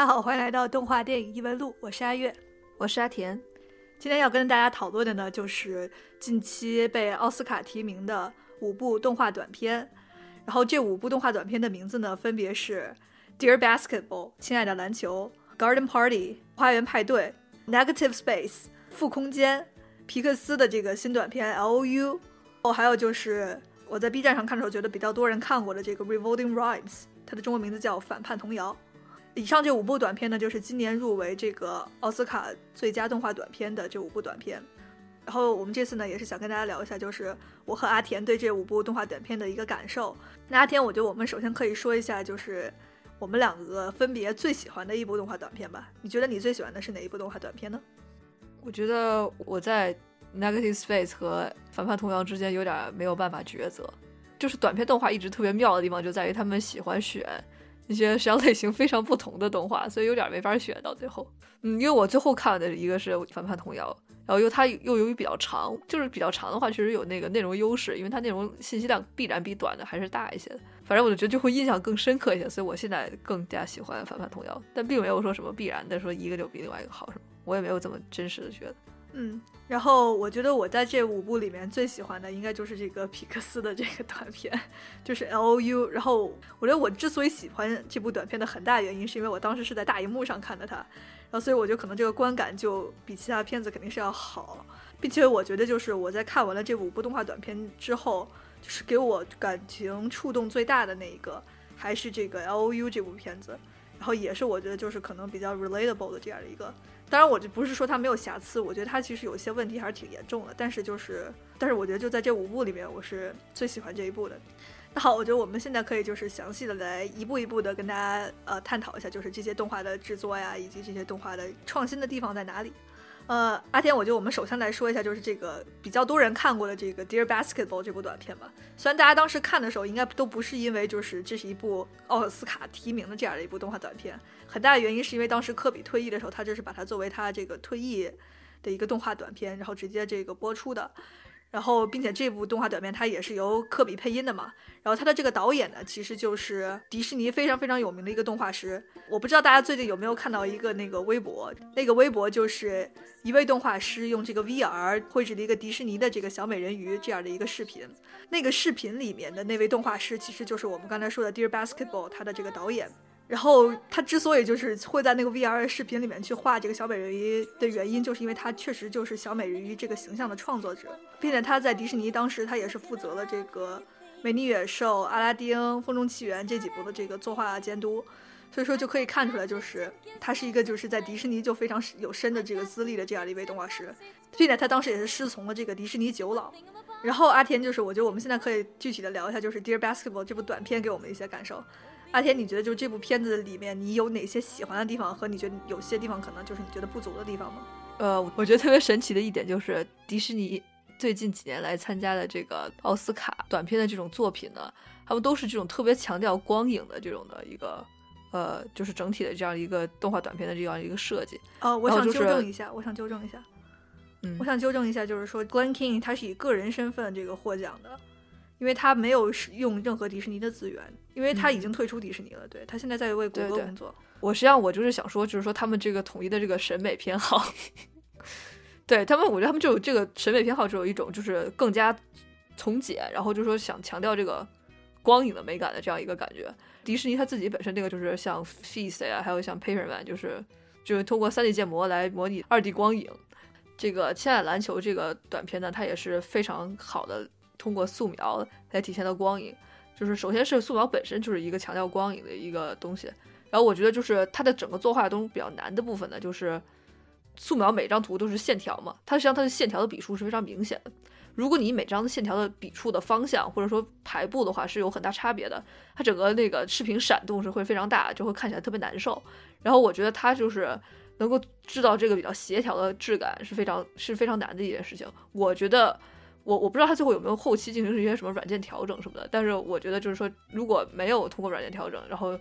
大家好，欢迎来到动画电影异闻录，我是阿月，我是阿田。今天要跟大家讨论的呢，就是近期被奥斯卡提名的五部动画短片。然后这五部动画短片的名字呢，分别是《Dear Basketball》亲爱的篮球，《Garden Party》花园派对，《Negative Space》负空间，皮克斯的这个新短片《L.O.U》。哦，还有就是我在 B 站上看的时候觉得比较多人看过的这个《Revolting Rhymes》，它的中文名字叫《反叛童谣》。以上这五部短片呢，就是今年入围这个奥斯卡最佳动画短片的这五部短片。然后我们这次呢，也是想跟大家聊一下，就是我和阿田对这五部动画短片的一个感受。那阿田，我觉得我们首先可以说一下，就是我们两个分别最喜欢的一部动画短片吧。你觉得你最喜欢的是哪一部动画短片呢？我觉得我在《Negative Space》和《反叛童谣》之间有点没有办法抉择。就是短片动画一直特别妙的地方，就在于他们喜欢选。一些实际上类型非常不同的动画，所以有点没法选到最后。嗯，因为我最后看的一个是《反叛童谣》，然后又它又由于比较长，就是比较长的话，确实有那个内容优势，因为它内容信息量必然比短的还是大一些的。反正我就觉得就会印象更深刻一些，所以我现在更加喜欢《反叛童谣》，但并没有说什么必然的说一个就比另外一个好什么，我也没有这么真实的觉得。嗯，然后我觉得我在这五部里面最喜欢的应该就是这个皮克斯的这个短片，就是 L O U。然后我觉得我之所以喜欢这部短片的很大原因，是因为我当时是在大荧幕上看的它，然后所以我觉得可能这个观感就比其他片子肯定是要好，并且我觉得就是我在看完了这五部动画短片之后，就是给我感情触动最大的那一个还是这个 L O U 这部片子，然后也是我觉得就是可能比较 relatable 的这样的一个。当然，我就不是说它没有瑕疵，我觉得它其实有些问题还是挺严重的。但是就是，但是我觉得就在这五部里面，我是最喜欢这一部的。那好，我觉得我们现在可以就是详细的来一步一步的跟大家呃探讨一下，就是这些动画的制作呀，以及这些动画的创新的地方在哪里。呃，阿天，我觉得我们首先来说一下，就是这个比较多人看过的这个《Dear Basketball》这部短片吧。虽然大家当时看的时候，应该都不是因为就是这是一部奥斯卡提名的这样的一部动画短片，很大的原因是因为当时科比退役的时候，他就是把它作为他这个退役的一个动画短片，然后直接这个播出的。然后，并且这部动画短片它也是由科比配音的嘛。然后他的这个导演呢，其实就是迪士尼非常非常有名的一个动画师。我不知道大家最近有没有看到一个那个微博，那个微博就是一位动画师用这个 VR 绘制了一个迪士尼的这个小美人鱼这样的一个视频。那个视频里面的那位动画师，其实就是我们刚才说的《Dear Basketball》他的这个导演。然后他之所以就是会在那个 VR 视频里面去画这个小美人鱼的原因，就是因为他确实就是小美人鱼这个形象的创作者，并且他在迪士尼当时他也是负责了这个《美女野兽》《阿拉丁》《风中奇缘》这几部的这个作画监督，所以说就可以看出来，就是他是一个就是在迪士尼就非常有深的这个资历的这样的一位动画师，并且他当时也是师从了这个迪士尼九老。然后阿田就是我觉得我们现在可以具体的聊一下，就是《Dear Basketball》这部短片给我们的一些感受。阿天，你觉得就这部片子里面，你有哪些喜欢的地方和你觉得有些地方可能就是你觉得不足的地方吗？呃，我觉得特别神奇的一点就是迪士尼最近几年来参加的这个奥斯卡短片的这种作品呢，他们都是这种特别强调光影的这种的一个，呃，就是整体的这样一个动画短片的这样一个设计。哦，我想纠正一下，我想纠正一下，嗯，我想纠正一下，就是说 Glen King 他是以个人身份这个获奖的。因为他没有使用任何迪士尼的资源，因为他已经退出迪士尼了。对他现在在为谷歌工作。我实际上我就是想说，就是说他们这个统一的这个审美偏好，对他们，我觉得他们就有这个审美偏好，只有一种就是更加从简，然后就是说想强调这个光影的美感的这样一个感觉。迪士尼他自己本身这个就是像 Feast 呀，还有像 Paperman，就是就是通过 3D 建模来模拟 2D 光影。这个《亲爱的篮球》这个短片呢，它也是非常好的。通过素描来体现的光影，就是首先是素描本身就是一个强调光影的一个东西。然后我觉得就是它的整个作画中比较难的部分呢，就是素描每张图都是线条嘛，它实际上它的线条的笔触是非常明显的。如果你每张的线条的笔触的方向或者说排布的话是有很大差别的，它整个那个视频闪动是会非常大，就会看起来特别难受。然后我觉得它就是能够制造这个比较协调的质感是非常是非常难的一件事情。我觉得。我我不知道他最后有没有后期进行一些什么软件调整什么的，但是我觉得就是说，如果没有通过软件调整，然后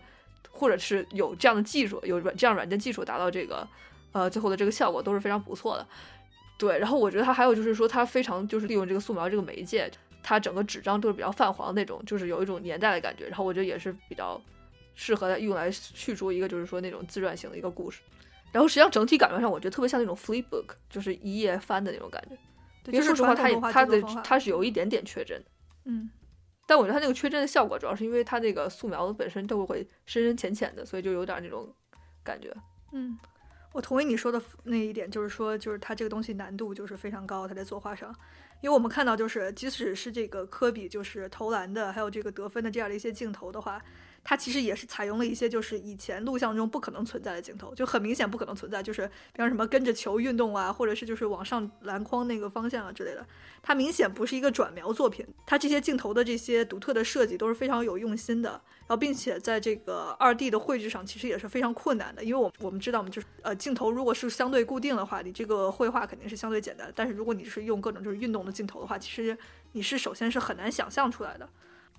或者是有这样的技术，有软这样软件技术达到这个呃最后的这个效果都是非常不错的。对，然后我觉得他还有就是说，他非常就是利用这个素描这个媒介，它整个纸张都是比较泛黄那种，就是有一种年代的感觉。然后我觉得也是比较适合用来叙述一个就是说那种自传型的一个故事。然后实际上整体感觉上，我觉得特别像那种 flip book，就是一页翻的那种感觉。因为说实话，它它的他是有一点点缺帧的。嗯。但我觉得他那个缺帧的效果，主要是因为他那个素描本身都会深深浅浅的，所以就有点那种感觉。嗯。我同意你说的那一点，就是说，就是他这个东西难度就是非常高，他在作画上，因为我们看到就是，即使是这个科比就是投篮的，还有这个得分的这样的一些镜头的话。它其实也是采用了一些就是以前录像中不可能存在的镜头，就很明显不可能存在，就是比方什么跟着球运动啊，或者是就是往上篮筐那个方向啊之类的。它明显不是一个转描作品，它这些镜头的这些独特的设计都是非常有用心的。然后并且在这个二 D 的绘制上其实也是非常困难的，因为我我们知道嘛，就是呃镜头如果是相对固定的话，你这个绘画肯定是相对简单。但是如果你是用各种就是运动的镜头的话，其实你是首先是很难想象出来的。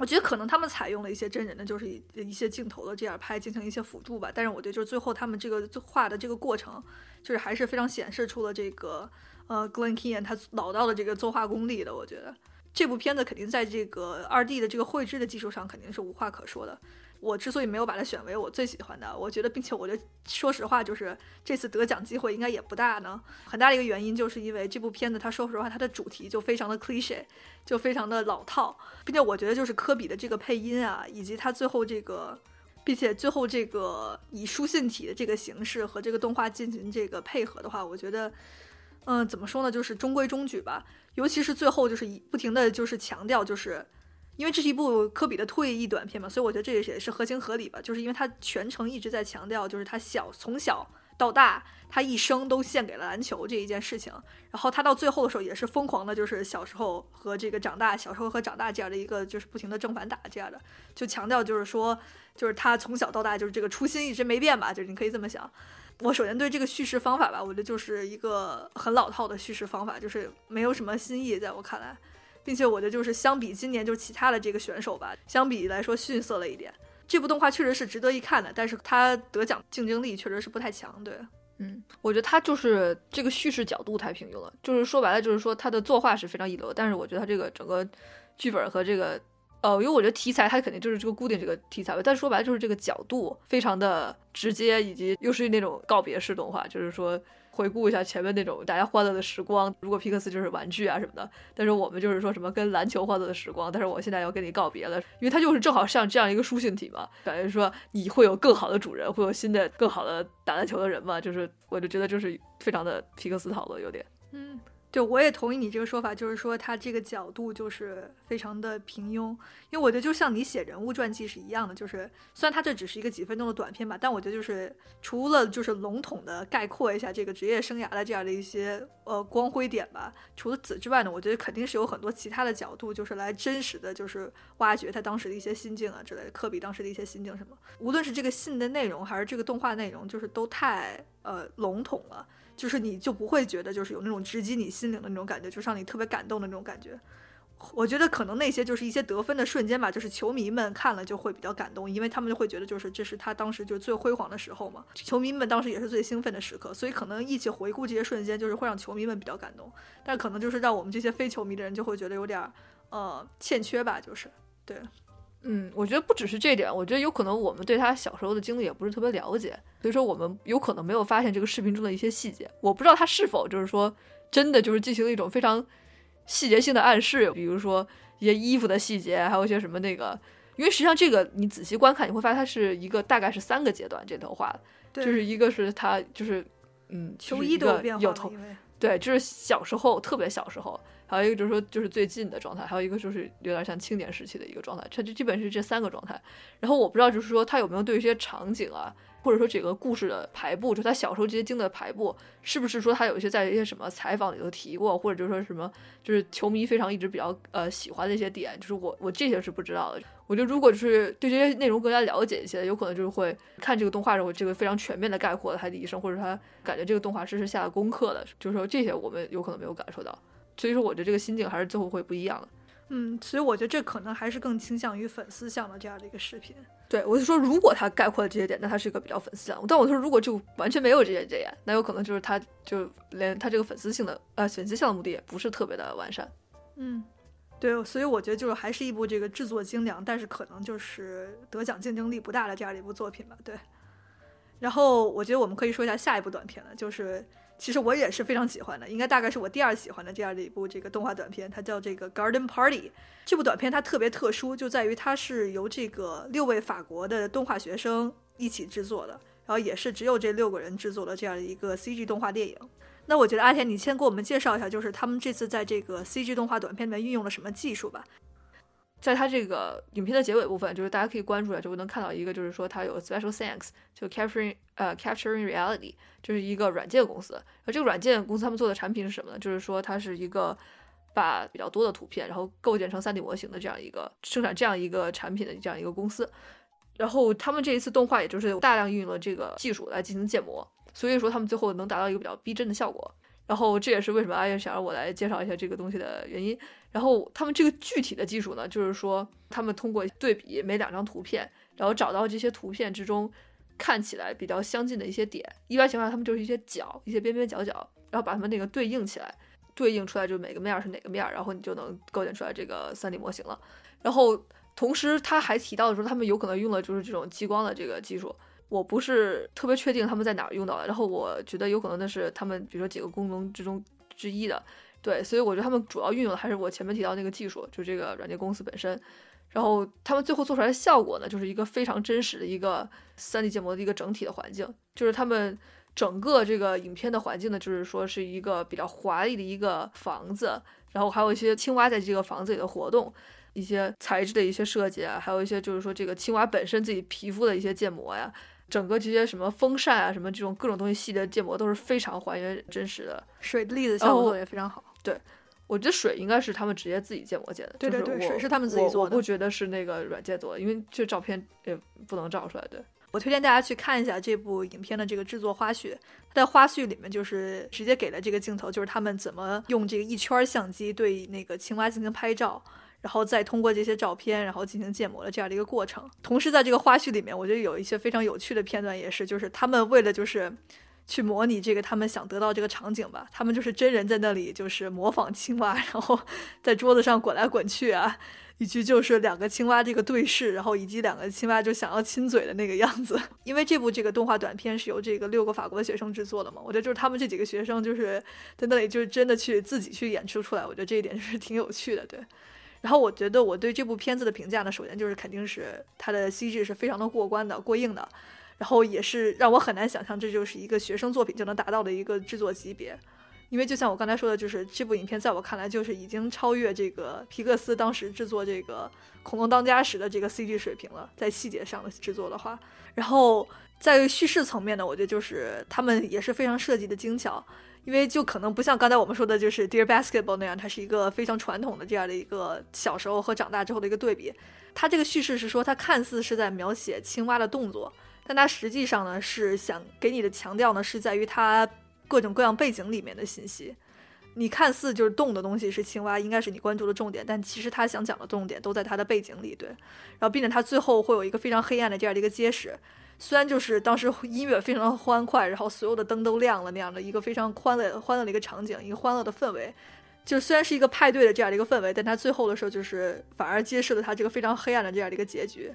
我觉得可能他们采用了一些真人的，就是一些镜头的这样拍进行一些辅助吧。但是我觉得就是最后他们这个画的这个过程，就是还是非常显示出了这个呃 Glen Keane 他老道的这个作画功力的。我觉得这部片子肯定在这个二 D 的这个绘制的技术上肯定是无话可说的。我之所以没有把它选为我最喜欢的，我觉得，并且我觉得，说实话，就是这次得奖机会应该也不大呢。很大的一个原因，就是因为这部片子，它说实话，它的主题就非常的 cliche，就非常的老套，并且我觉得，就是科比的这个配音啊，以及他最后这个，并且最后这个以书信体的这个形式和这个动画进行这个配合的话，我觉得，嗯，怎么说呢，就是中规中矩吧。尤其是最后，就是不停的就是强调，就是。因为这是一部科比的退役短片嘛，所以我觉得这也是也是合情合理吧。就是因为他全程一直在强调，就是他小从小到大，他一生都献给了篮球这一件事情。然后他到最后的时候也是疯狂的，就是小时候和这个长大，小时候和长大这样的一个就是不停的正反打这样的，就强调就是说，就是他从小到大就是这个初心一直没变吧，就是你可以这么想。我首先对这个叙事方法吧，我觉得就是一个很老套的叙事方法，就是没有什么新意，在我看来。并且我觉得就是相比今年就是其他的这个选手吧，相比来说逊色了一点。这部动画确实是值得一看的，但是它得奖竞争力确实是不太强。对，嗯，我觉得它就是这个叙事角度太平庸了。就是说白了，就是说它的作画是非常一流，但是我觉得它这个整个剧本和这个，呃，因为我觉得题材它肯定就是这个固定这个题材吧，但说白了就是这个角度非常的直接，以及又是那种告别式动画，就是说。回顾一下前面那种大家欢乐的时光，如果皮克斯就是玩具啊什么的，但是我们就是说什么跟篮球欢乐的时光，但是我现在要跟你告别了，因为它就是正好像这样一个书信体嘛，感觉说你会有更好的主人，会有新的更好的打篮球的人嘛，就是我就觉得就是非常的皮克斯讨论有点，嗯。对，我也同意你这个说法，就是说他这个角度就是非常的平庸，因为我觉得就像你写人物传记是一样的，就是虽然他这只是一个几分钟的短片吧，但我觉得就是除了就是笼统的概括一下这个职业生涯的这样的一些呃光辉点吧，除了此之外呢，我觉得肯定是有很多其他的角度，就是来真实的就是挖掘他当时的一些心境啊之类的，科比当时的一些心境什么，无论是这个信的内容还是这个动画内容，就是都太呃笼统了。就是你就不会觉得就是有那种直击你心灵的那种感觉，就让你特别感动的那种感觉。我觉得可能那些就是一些得分的瞬间吧，就是球迷们看了就会比较感动，因为他们就会觉得就是这是他当时就是最辉煌的时候嘛。球迷们当时也是最兴奋的时刻，所以可能一起回顾这些瞬间，就是会让球迷们比较感动。但可能就是让我们这些非球迷的人就会觉得有点儿呃欠缺吧，就是对。嗯，我觉得不只是这点，我觉得有可能我们对他小时候的经历也不是特别了解，所以说我们有可能没有发现这个视频中的一些细节。我不知道他是否就是说真的就是进行了一种非常细节性的暗示，比如说一些衣服的细节，还有一些什么那个，因为实际上这个你仔细观看，你会发现它是一个大概是三个阶段，这头画的，就是一个是他就是嗯，球衣都有变化，对，就是小时候特别小时候。还有一个就是说，就是最近的状态，还有一个就是有点像青年时期的一个状态，它就基本是这三个状态。然后我不知道，就是说他有没有对一些场景啊，或者说这个故事的排布，就他小时候这些经的排布，是不是说他有一些在一些什么采访里头提过，或者就是说什么，就是球迷非常一直比较呃喜欢的一些点，就是我我这些是不知道的。我觉得如果就是对这些内容更加了解一些，有可能就是会看这个动画的时候，这个非常全面的概括了海底医生，或者他感觉这个动画师是下了功课的，就是说这些我们有可能没有感受到。所以说，我觉得这个心境还是最后会不一样的。嗯，所以我觉得这可能还是更倾向于粉丝向的这样的一个视频。对，我就说，如果他概括了这些点，那他是一个比较粉丝向。但我说，如果就完全没有这些这些，那有可能就是他就连他这个粉丝性的呃粉丝向的目的也不是特别的完善。嗯，对，所以我觉得就是还是一部这个制作精良，但是可能就是得奖竞争力不大的这样的一部作品吧。对。然后我觉得我们可以说一下下一部短片了，就是其实我也是非常喜欢的，应该大概是我第二喜欢的这样的一部这个动画短片，它叫这个 Garden Party。这部短片它特别特殊，就在于它是由这个六位法国的动画学生一起制作的，然后也是只有这六个人制作的这样的一个 CG 动画电影。那我觉得阿田，你先给我们介绍一下，就是他们这次在这个 CG 动画短片里面运用了什么技术吧。在它这个影片的结尾部分，就是大家可以关注一下，就能看到一个，就是说它有 special thanks，就 capturing 呃 capturing reality，就是一个软件公司。而这个软件公司他们做的产品是什么呢？就是说它是一个把比较多的图片，然后构建成 3D 模型的这样一个生产这样一个产品的这样一个公司。然后他们这一次动画，也就是大量运用了这个技术来进行建模，所以说他们最后能达到一个比较逼真的效果。然后这也是为什么阿叶想让我来介绍一下这个东西的原因。然后他们这个具体的技术呢，就是说他们通过对比每两张图片，然后找到这些图片之中看起来比较相近的一些点。一般情况下，他们就是一些角，一些边边角角，然后把它们那个对应起来，对应出来就每个面是哪个面，然后你就能构建出来这个 3D 模型了。然后同时他还提到的说，他们有可能用的就是这种激光的这个技术。我不是特别确定他们在哪儿用到的，然后我觉得有可能那是他们比如说几个功能之中之一的，对，所以我觉得他们主要运用的还是我前面提到那个技术，就这个软件公司本身，然后他们最后做出来的效果呢，就是一个非常真实的一个 3D 建模的一个整体的环境，就是他们整个这个影片的环境呢，就是说是一个比较华丽的一个房子，然后还有一些青蛙在这个房子里的活动，一些材质的一些设计啊，还有一些就是说这个青蛙本身自己皮肤的一些建模呀。整个这些什么风扇啊，什么这种各种东西细节建模都是非常还原真实的，水的粒子效果做也非常好。对，我觉得水应该是他们直接自己建模建的。对对对，水是他们自己做的。我不觉得是那个软件做的，因为这照片也不能照出来。对我推荐大家去看一下这部影片的这个制作花絮，它在花絮里面就是直接给了这个镜头，就是他们怎么用这个一圈相机对那个青蛙进行拍照。然后再通过这些照片，然后进行建模的这样的一个过程。同时，在这个花絮里面，我觉得有一些非常有趣的片段，也是就是他们为了就是去模拟这个他们想得到这个场景吧，他们就是真人在那里就是模仿青蛙，然后 在桌子上滚来滚去啊，以及就是两个青蛙这个对视，然后以及两个青蛙就想要亲嘴的那个样子。因为这部这个动画短片是由这个六个法国的学生制作的嘛，我觉得就是他们这几个学生就是在那里就是真的去自己去演出出来，我觉得这一点就是挺有趣的，对。然后我觉得我对这部片子的评价呢，首先就是肯定是它的 CG 是非常的过关的、过硬的，然后也是让我很难想象这就是一个学生作品就能达到的一个制作级别，因为就像我刚才说的，就是这部影片在我看来就是已经超越这个皮克斯当时制作这个《恐龙当家》时的这个 CG 水平了，在细节上的制作的话，然后在叙事层面呢，我觉得就是他们也是非常设计的精巧。因为就可能不像刚才我们说的，就是《Dear Basketball》那样，它是一个非常传统的这样的一个小时候和长大之后的一个对比。它这个叙事是说，它看似是在描写青蛙的动作，但它实际上呢是想给你的强调呢是在于它各种各样背景里面的信息。你看似就是动的东西是青蛙，应该是你关注的重点，但其实他想讲的重点都在它的背景里。对，然后并且它最后会有一个非常黑暗的这样的一个揭示。虽然就是当时音乐非常欢快，然后所有的灯都亮了那样的一个非常欢乐、欢乐的一个场景，一个欢乐的氛围，就虽然是一个派对的这样的一个氛围，但它最后的时候就是反而揭示了它这个非常黑暗的这样的一个结局。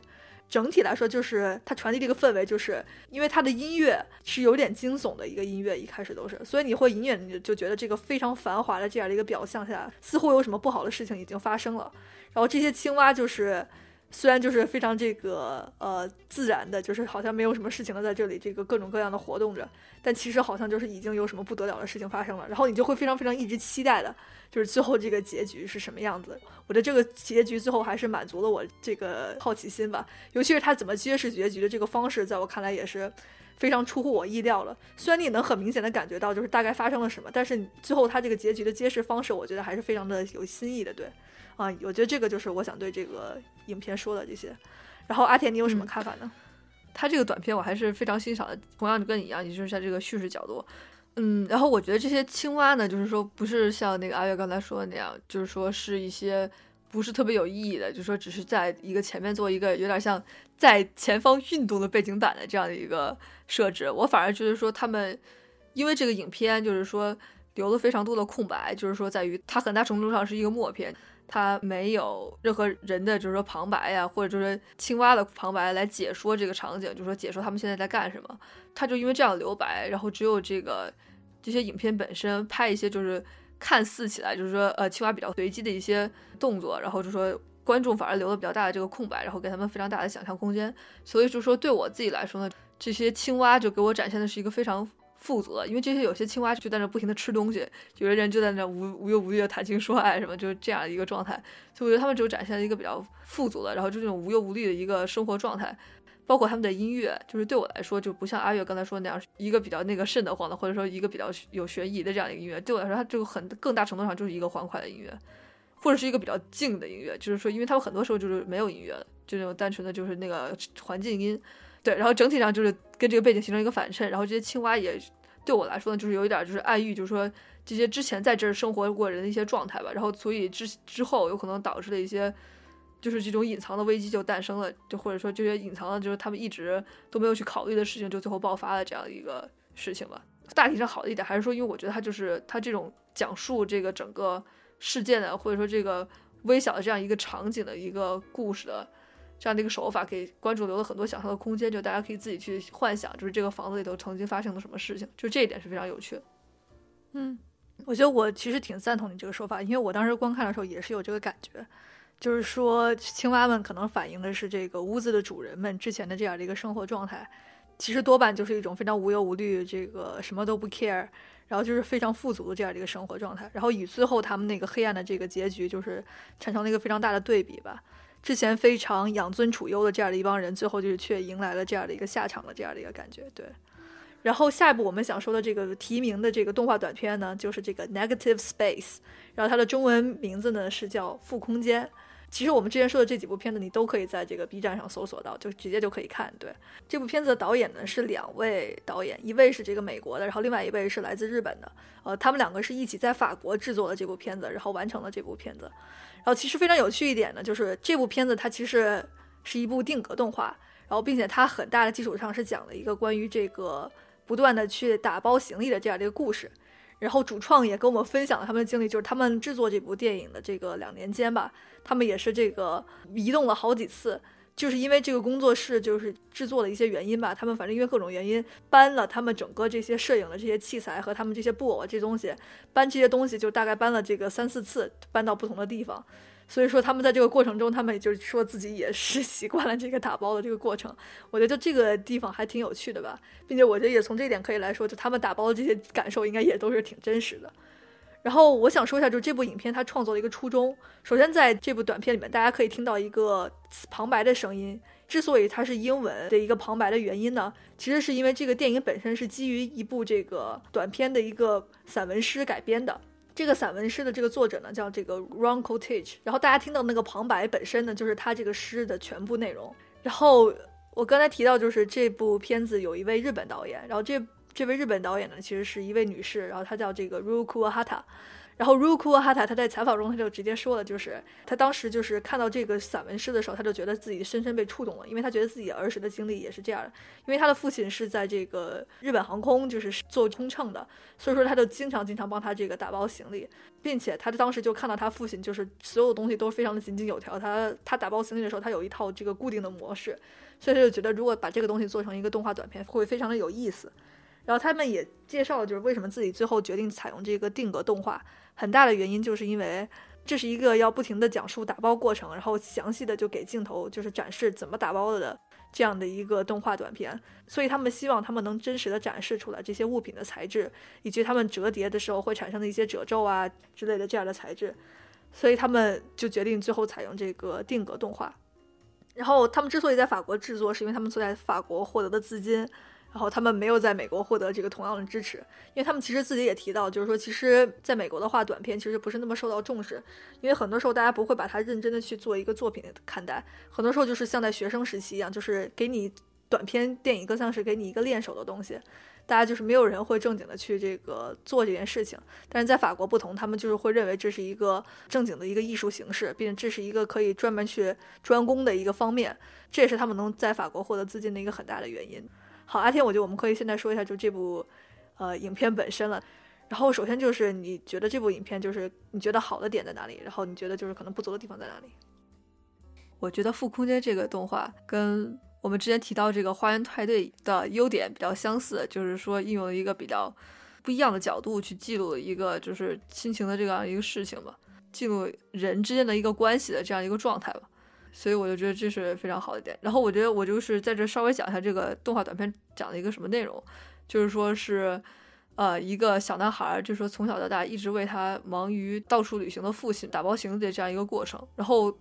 整体来说，就是它传递这个氛围，就是因为它的音乐是有点惊悚的一个音乐，一开始都是，所以你会隐隐就就觉得这个非常繁华的这样的一个表象下，似乎有什么不好的事情已经发生了。然后这些青蛙就是。虽然就是非常这个呃自然的，就是好像没有什么事情了在这里，这个各种各样的活动着，但其实好像就是已经有什么不得了的事情发生了，然后你就会非常非常一直期待的，就是最后这个结局是什么样子。我的这个结局最后还是满足了我这个好奇心吧，尤其是他怎么揭示结局的这个方式，在我看来也是非常出乎我意料了。虽然你能很明显的感觉到就是大概发生了什么，但是最后他这个结局的揭示方式，我觉得还是非常的有新意的，对。啊，我觉得这个就是我想对这个影片说的这些。然后阿田，你有什么看法呢？他这个短片我还是非常欣赏的，同样跟你一样，也就是在这个叙事角度。嗯，然后我觉得这些青蛙呢，就是说不是像那个阿月刚才说的那样，就是说是一些不是特别有意义的，就是说只是在一个前面做一个有点像在前方运动的背景板的这样的一个设置。我反而觉得说他们因为这个影片就是说留了非常多的空白，就是说在于它很大程度上是一个默片。它没有任何人的，就是说旁白呀，或者就是青蛙的旁白来解说这个场景，就是说解说他们现在在干什么。它就因为这样留白，然后只有这个这些影片本身拍一些就是看似起来就是说呃青蛙比较随机的一些动作，然后就说观众反而留了比较大的这个空白，然后给他们非常大的想象空间。所以就说对我自己来说呢，这些青蛙就给我展现的是一个非常。富足的，因为这些有些青蛙就在那不停的吃东西，有的人就在那无无忧无虑的谈情说爱什么，就是这样的一个状态。所以我觉得他们只展现了一个比较富足的，然后就这种无忧无虑的一个生活状态。包括他们的音乐，就是对我来说就不像阿月刚才说那样，一个比较那个瘆得慌的，或者说一个比较有悬疑的这样的音乐。对我来说，它就很更大程度上就是一个欢快的音乐，或者是一个比较静的音乐。就是说，因为他们很多时候就是没有音乐，就那种单纯的就是那个环境音。对，然后整体上就是跟这个背景形成一个反衬，然后这些青蛙也。对我来说呢，就是有一点就是暗喻，就是说这些之前在这儿生活过人的一些状态吧，然后所以之之后有可能导致了一些，就是这种隐藏的危机就诞生了，就或者说这些隐藏的，就是他们一直都没有去考虑的事情，就最后爆发了这样一个事情吧。大体上好的一点还是说，因为我觉得他就是他这种讲述这个整个事件的，或者说这个微小的这样一个场景的一个故事的。这样的一个手法给观众留了很多想象的空间，就大家可以自己去幻想，就是这个房子里头曾经发生了什么事情，就这一点是非常有趣的。嗯，我觉得我其实挺赞同你这个说法，因为我当时观看的时候也是有这个感觉，就是说青蛙们可能反映的是这个屋子的主人们之前的这样的一个生活状态，其实多半就是一种非常无忧无虑，这个什么都不 care，然后就是非常富足的这样的一个生活状态，然后与最后他们那个黑暗的这个结局，就是产生了一个非常大的对比吧。之前非常养尊处优的这样的一帮人，最后就是却迎来了这样的一个下场的这样的一个感觉。对，然后下一步我们想说的这个提名的这个动画短片呢，就是这个 Negative Space，然后它的中文名字呢是叫负空间。其实我们之前说的这几部片子，你都可以在这个 B 站上搜索到，就直接就可以看。对，这部片子的导演呢是两位导演，一位是这个美国的，然后另外一位是来自日本的。呃，他们两个是一起在法国制作了这部片子，然后完成了这部片子。然后其实非常有趣一点呢，就是这部片子它其实是一部定格动画，然后并且它很大的基础上是讲了一个关于这个不断的去打包行李的这样的一个故事。然后主创也跟我们分享了他们的经历，就是他们制作这部电影的这个两年间吧，他们也是这个移动了好几次。就是因为这个工作室就是制作的一些原因吧，他们反正因为各种原因搬了他们整个这些摄影的这些器材和他们这些布偶这东西，搬这些东西就大概搬了这个三四次，搬到不同的地方。所以说他们在这个过程中，他们就是说自己也是 习惯了这个打包的这个过程。我觉得就这个地方还挺有趣的吧，并且我觉得也从这一点可以来说，就他们打包的这些感受应该也都是挺真实的。然后我想说一下，就这部影片它创作的一个初衷。首先，在这部短片里面，大家可以听到一个旁白的声音。之所以它是英文的一个旁白的原因呢，其实是因为这个电影本身是基于一部这个短片的一个散文诗改编的。这个散文诗的这个作者呢，叫这个 Ron Kotich。然后大家听到那个旁白本身呢，就是他这个诗的全部内容。然后我刚才提到，就是这部片子有一位日本导演，然后这。这位日本导演呢，其实是一位女士，然后她叫这个 Ruku Hata。然后 Ruku Hata 她在采访中，他就直接说了，就是他当时就是看到这个散文诗的时候，他就觉得自己深深被触动了，因为他觉得自己儿时的经历也是这样的。因为他的父亲是在这个日本航空就是做空乘的，所以说他就经常经常帮他这个打包行李，并且他当时就看到他父亲就是所有东西都非常的井井有条，他他打包行李的时候，他有一套这个固定的模式，所以他就觉得如果把这个东西做成一个动画短片，会非常的有意思。然后他们也介绍了，就是为什么自己最后决定采用这个定格动画，很大的原因就是因为这是一个要不停的讲述打包过程，然后详细的就给镜头就是展示怎么打包的这样的一个动画短片，所以他们希望他们能真实的展示出来这些物品的材质，以及他们折叠的时候会产生的一些褶皱啊之类的这样的材质，所以他们就决定最后采用这个定格动画。然后他们之所以在法国制作，是因为他们所在法国获得的资金。然后他们没有在美国获得这个同样的支持，因为他们其实自己也提到，就是说，其实在美国的话，短片其实不是那么受到重视，因为很多时候大家不会把它认真的去做一个作品看待，很多时候就是像在学生时期一样，就是给你短片电影更像是给你一个练手的东西，大家就是没有人会正经的去这个做这件事情。但是在法国不同，他们就是会认为这是一个正经的一个艺术形式，并且这是一个可以专门去专攻的一个方面，这也是他们能在法国获得资金的一个很大的原因。好，阿天，我觉得我们可以现在说一下，就这部，呃，影片本身了。然后首先就是你觉得这部影片就是你觉得好的点在哪里，然后你觉得就是可能不足的地方在哪里？我觉得《负空间》这个动画跟我们之前提到这个《花园派对》的优点比较相似，就是说应用了一个比较不一样的角度去记录一个就是亲情的这样一个事情吧，记录人之间的一个关系的这样一个状态吧。所以我就觉得这是非常好的点。然后我觉得我就是在这稍微讲一下这个动画短片讲的一个什么内容，就是说是。呃，一个小男孩，就是说从小到大一直为他忙于到处旅行的父亲打包行李的这样一个过程。然后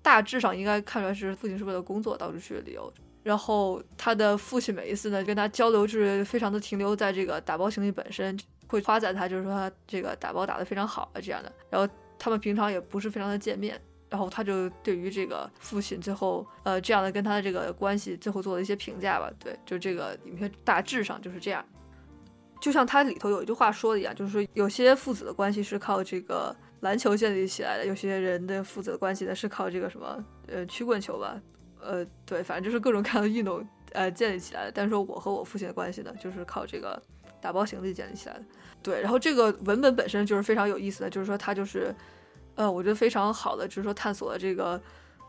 大致上应该看出来是父亲是为了工作到处去旅游。然后他的父亲每一次呢跟他交流，就是非常的停留在这个打包行李本身，会夸赞他，就是说他这个打包打得非常好啊这样的。然后他们平常也不是非常的见面。然后他就对于这个父亲最后呃这样的跟他的这个关系最后做了一些评价吧。对，就这个影片大致上就是这样。就像它里头有一句话说的一样，就是说有些父子的关系是靠这个篮球建立起来的，有些人的父子的关系呢是靠这个什么呃曲棍球吧，呃对，反正就是各种各样的运动呃建立起来的。但是说我和我父亲的关系呢，就是靠这个打包行李建立起来的。对，然后这个文本本身就是非常有意思的，就是说它就是呃我觉得非常好的，就是说探索了这个。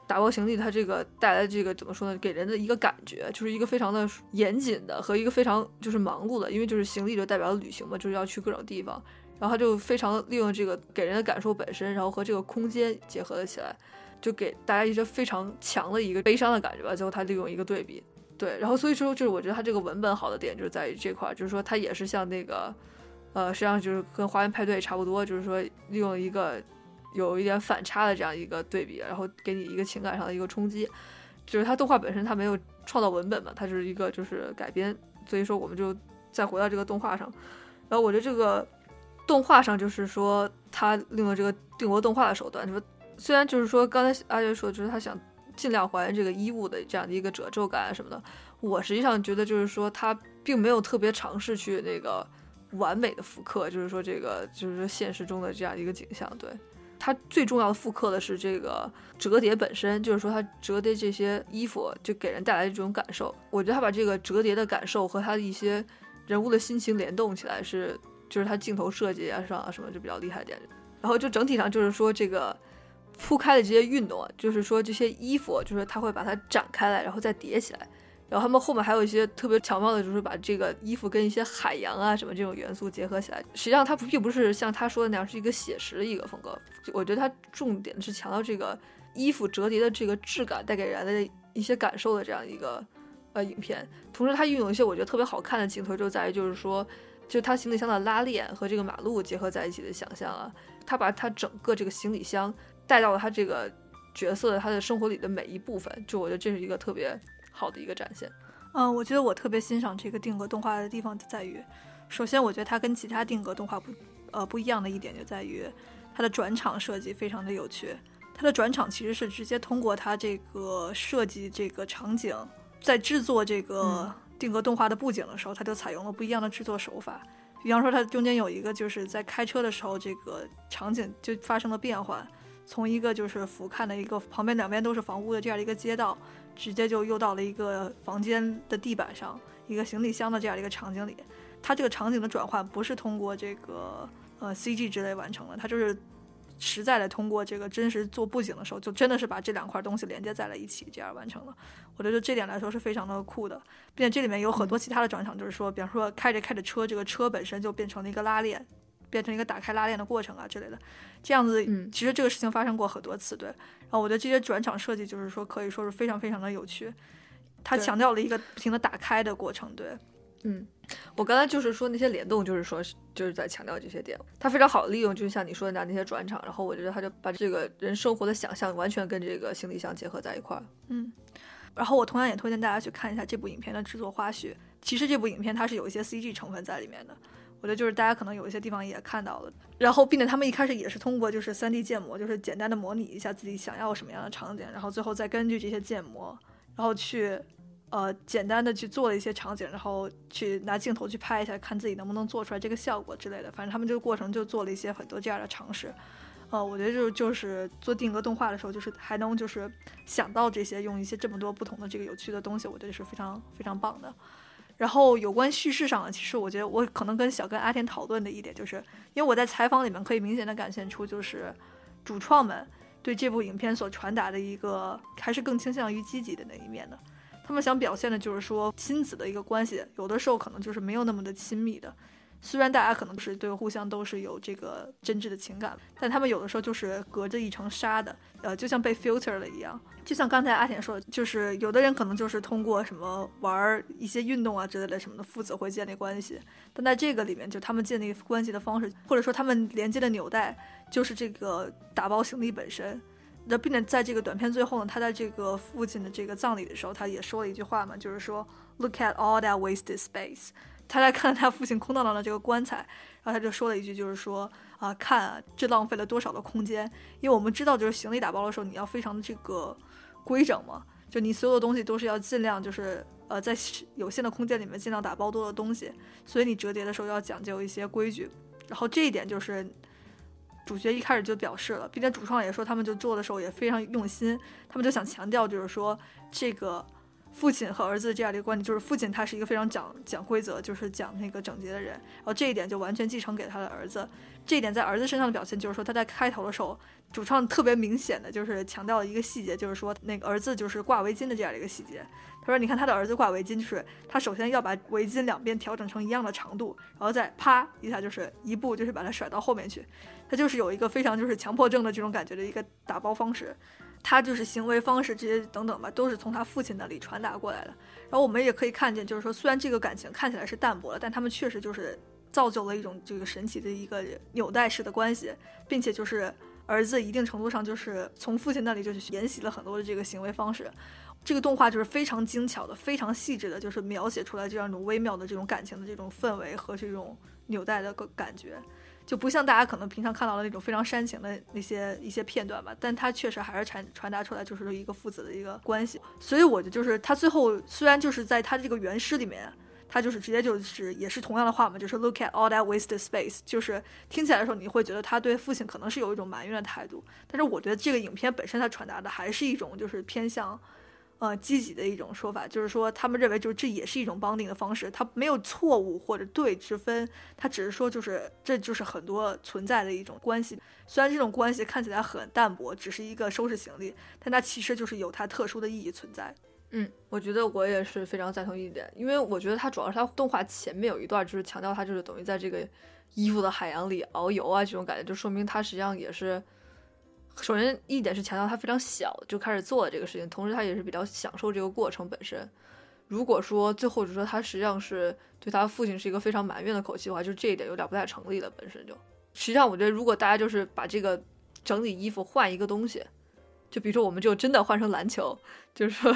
打包行李，它这个带来这个怎么说呢？给人的一个感觉，就是一个非常的严谨的和一个非常就是忙碌的，因为就是行李就代表了旅行嘛，就是要去各种地方。然后他就非常利用这个给人的感受本身，然后和这个空间结合了起来，就给大家一些非常强的一个悲伤的感觉吧。最后他利用一个对比，对，然后所以说就是我觉得他这个文本好的点就是在于这块，就是说他也是像那个，呃，实际上就是跟花园派对差不多，就是说利用一个。有一点反差的这样一个对比，然后给你一个情感上的一个冲击，就是它动画本身它没有创造文本嘛，它是一个就是改编，所以说我们就再回到这个动画上，然后我觉得这个动画上就是说它利用这个定格动画的手段，说虽然就是说刚才阿杰说就是他想尽量还原这个衣物的这样的一个褶皱感啊什么的，我实际上觉得就是说他并没有特别尝试去那个完美的复刻，就是说这个就是说现实中的这样一个景象，对。它最重要的复刻的是这个折叠本身，就是说它折叠这些衣服就给人带来的这种感受。我觉得它把这个折叠的感受和它的一些人物的心情联动起来，是就是它镜头设计啊上啊什么就比较厉害点。然后就整体上就是说这个铺开的这些运动啊，就是说这些衣服，就是它会把它展开来，然后再叠起来。然后他们后面还有一些特别巧妙的，就是把这个衣服跟一些海洋啊什么这种元素结合起来。实际上，它并不是像他说的那样是一个写实的一个风格。我觉得它重点是强调这个衣服折叠的这个质感带给人的一些感受的这样一个呃影片。同时，它运用一些我觉得特别好看的镜头，就在于就是说，就它行李箱的拉链和这个马路结合在一起的想象啊。他把他整个这个行李箱带到了他这个角色的他的生活里的每一部分。就我觉得这是一个特别。好的一个展现，嗯，我觉得我特别欣赏这个定格动画的地方就在于，首先我觉得它跟其他定格动画不，呃，不一样的一点就在于它的转场设计非常的有趣。它的转场其实是直接通过它这个设计这个场景，在制作这个定格动画的布景的时候，它就采用了不一样的制作手法。比方说，它中间有一个就是在开车的时候，这个场景就发生了变换，从一个就是俯瞰的一个旁边两边都是房屋的这样的一个街道。直接就又到了一个房间的地板上，一个行李箱的这样的一个场景里。它这个场景的转换不是通过这个呃 CG 之类完成的，它就是实在的通过这个真实做布景的时候，就真的是把这两块东西连接在了一起，这样完成了。我觉得这点来说是非常的酷的，并且这里面有很多其他的转场，就是说，比方说开着开着车，这个车本身就变成了一个拉链。变成一个打开拉链的过程啊之类的，这样子，其实这个事情发生过很多次，对。然后我觉得这些转场设计就是说可以说是非常非常的有趣，它强调了一个不停的打开的过程，对。嗯，我刚才就是说那些联动，就是说就是在强调这些点，它非常好的利用，就是像你说的那那些转场，然后我觉得他就把这个人生活的想象完全跟这个行李箱结合在一块儿。嗯，然后我同样也推荐大家去看一下这部影片的制作花絮，其实这部影片它是有一些 CG 成分在里面的。我觉得就是大家可能有一些地方也看到了，然后并且他们一开始也是通过就是 3D 建模，就是简单的模拟一下自己想要什么样的场景，然后最后再根据这些建模，然后去呃简单的去做了一些场景，然后去拿镜头去拍一下，看自己能不能做出来这个效果之类的。反正他们这个过程就做了一些很多这样的尝试。呃，我觉得就就是做定格动画的时候，就是还能就是想到这些，用一些这么多不同的这个有趣的东西，我觉得是非常非常棒的。然后有关叙事上的，其实我觉得我可能跟小跟阿天讨论的一点，就是因为我在采访里面可以明显的感现出，就是主创们对这部影片所传达的一个还是更倾向于积极的那一面的。他们想表现的就是说亲子的一个关系，有的时候可能就是没有那么的亲密的。虽然大家可能是对互相都是有这个真挚的情感，但他们有的时候就是隔着一层纱的，呃，就像被 filter 了一样。就像刚才阿田说的，就是有的人可能就是通过什么玩一些运动啊之类的什么的，父子会建立关系。但在这个里面，就他们建立关系的方式，或者说他们连接的纽带，就是这个打包行李本身。那并且在这个短片最后呢，他在这个父亲的这个葬礼的时候，他也说了一句话嘛，就是说 “Look at all that wasted space”。他在看他父亲空荡荡的这个棺材，然后他就说了一句，就是说啊，看啊这浪费了多少的空间。因为我们知道，就是行李打包的时候，你要非常的这个规整嘛，就你所有的东西都是要尽量就是呃在有限的空间里面尽量打包多的东西，所以你折叠的时候要讲究一些规矩。然后这一点就是主角一开始就表示了，并且主创也说他们就做的时候也非常用心，他们就想强调就是说这个。父亲和儿子这样的一个关系，就是父亲他是一个非常讲讲规则，就是讲那个整洁的人，然后这一点就完全继承给他的儿子。这一点在儿子身上的表现，就是说他在开头的时候，主创特别明显的就是强调了一个细节，就是说那个儿子就是挂围巾的这样的一个细节。他说：“你看他的儿子挂围巾，就是他首先要把围巾两边调整成一样的长度，然后再啪一下就是一步就是把它甩到后面去，他就是有一个非常就是强迫症的这种感觉的一个打包方式。”他就是行为方式这些等等吧，都是从他父亲那里传达过来的。然后我们也可以看见，就是说，虽然这个感情看起来是淡薄了，但他们确实就是造就了一种这个神奇的一个纽带式的关系，并且就是儿子一定程度上就是从父亲那里就是沿袭了很多的这个行为方式。这个动画就是非常精巧的、非常细致的，就是描写出来这样一种微妙的这种感情的这种氛围和这种纽带的个感觉。就不像大家可能平常看到的那种非常煽情的那些一些片段吧，但它确实还是传传达出来就是一个父子的一个关系。所以我觉得就是他最后虽然就是在他这个原诗里面，他就是直接就是也是同样的话嘛，就是 look at all that wasted space，就是听起来的时候你会觉得他对父亲可能是有一种埋怨的态度，但是我觉得这个影片本身它传达的还是一种就是偏向。呃，积极的一种说法，就是说他们认为，就是这也是一种绑定的方式，它没有错误或者对之分，它只是说，就是这就是很多存在的一种关系。虽然这种关系看起来很淡薄，只是一个收拾行李，但它其实就是有它特殊的意义存在。嗯，我觉得我也是非常赞同一点，因为我觉得它主要是它动画前面有一段，就是强调它就是等于在这个衣服的海洋里遨游啊，这种感觉就说明它实际上也是。首先一点是强调他非常小就开始做这个事情，同时他也是比较享受这个过程本身。如果说最后就说他实际上是对他父亲是一个非常埋怨的口气的话，就这一点有点不太成立了。本身就，实际上我觉得如果大家就是把这个整理衣服换一个东西，就比如说我们就真的换成篮球，就是说。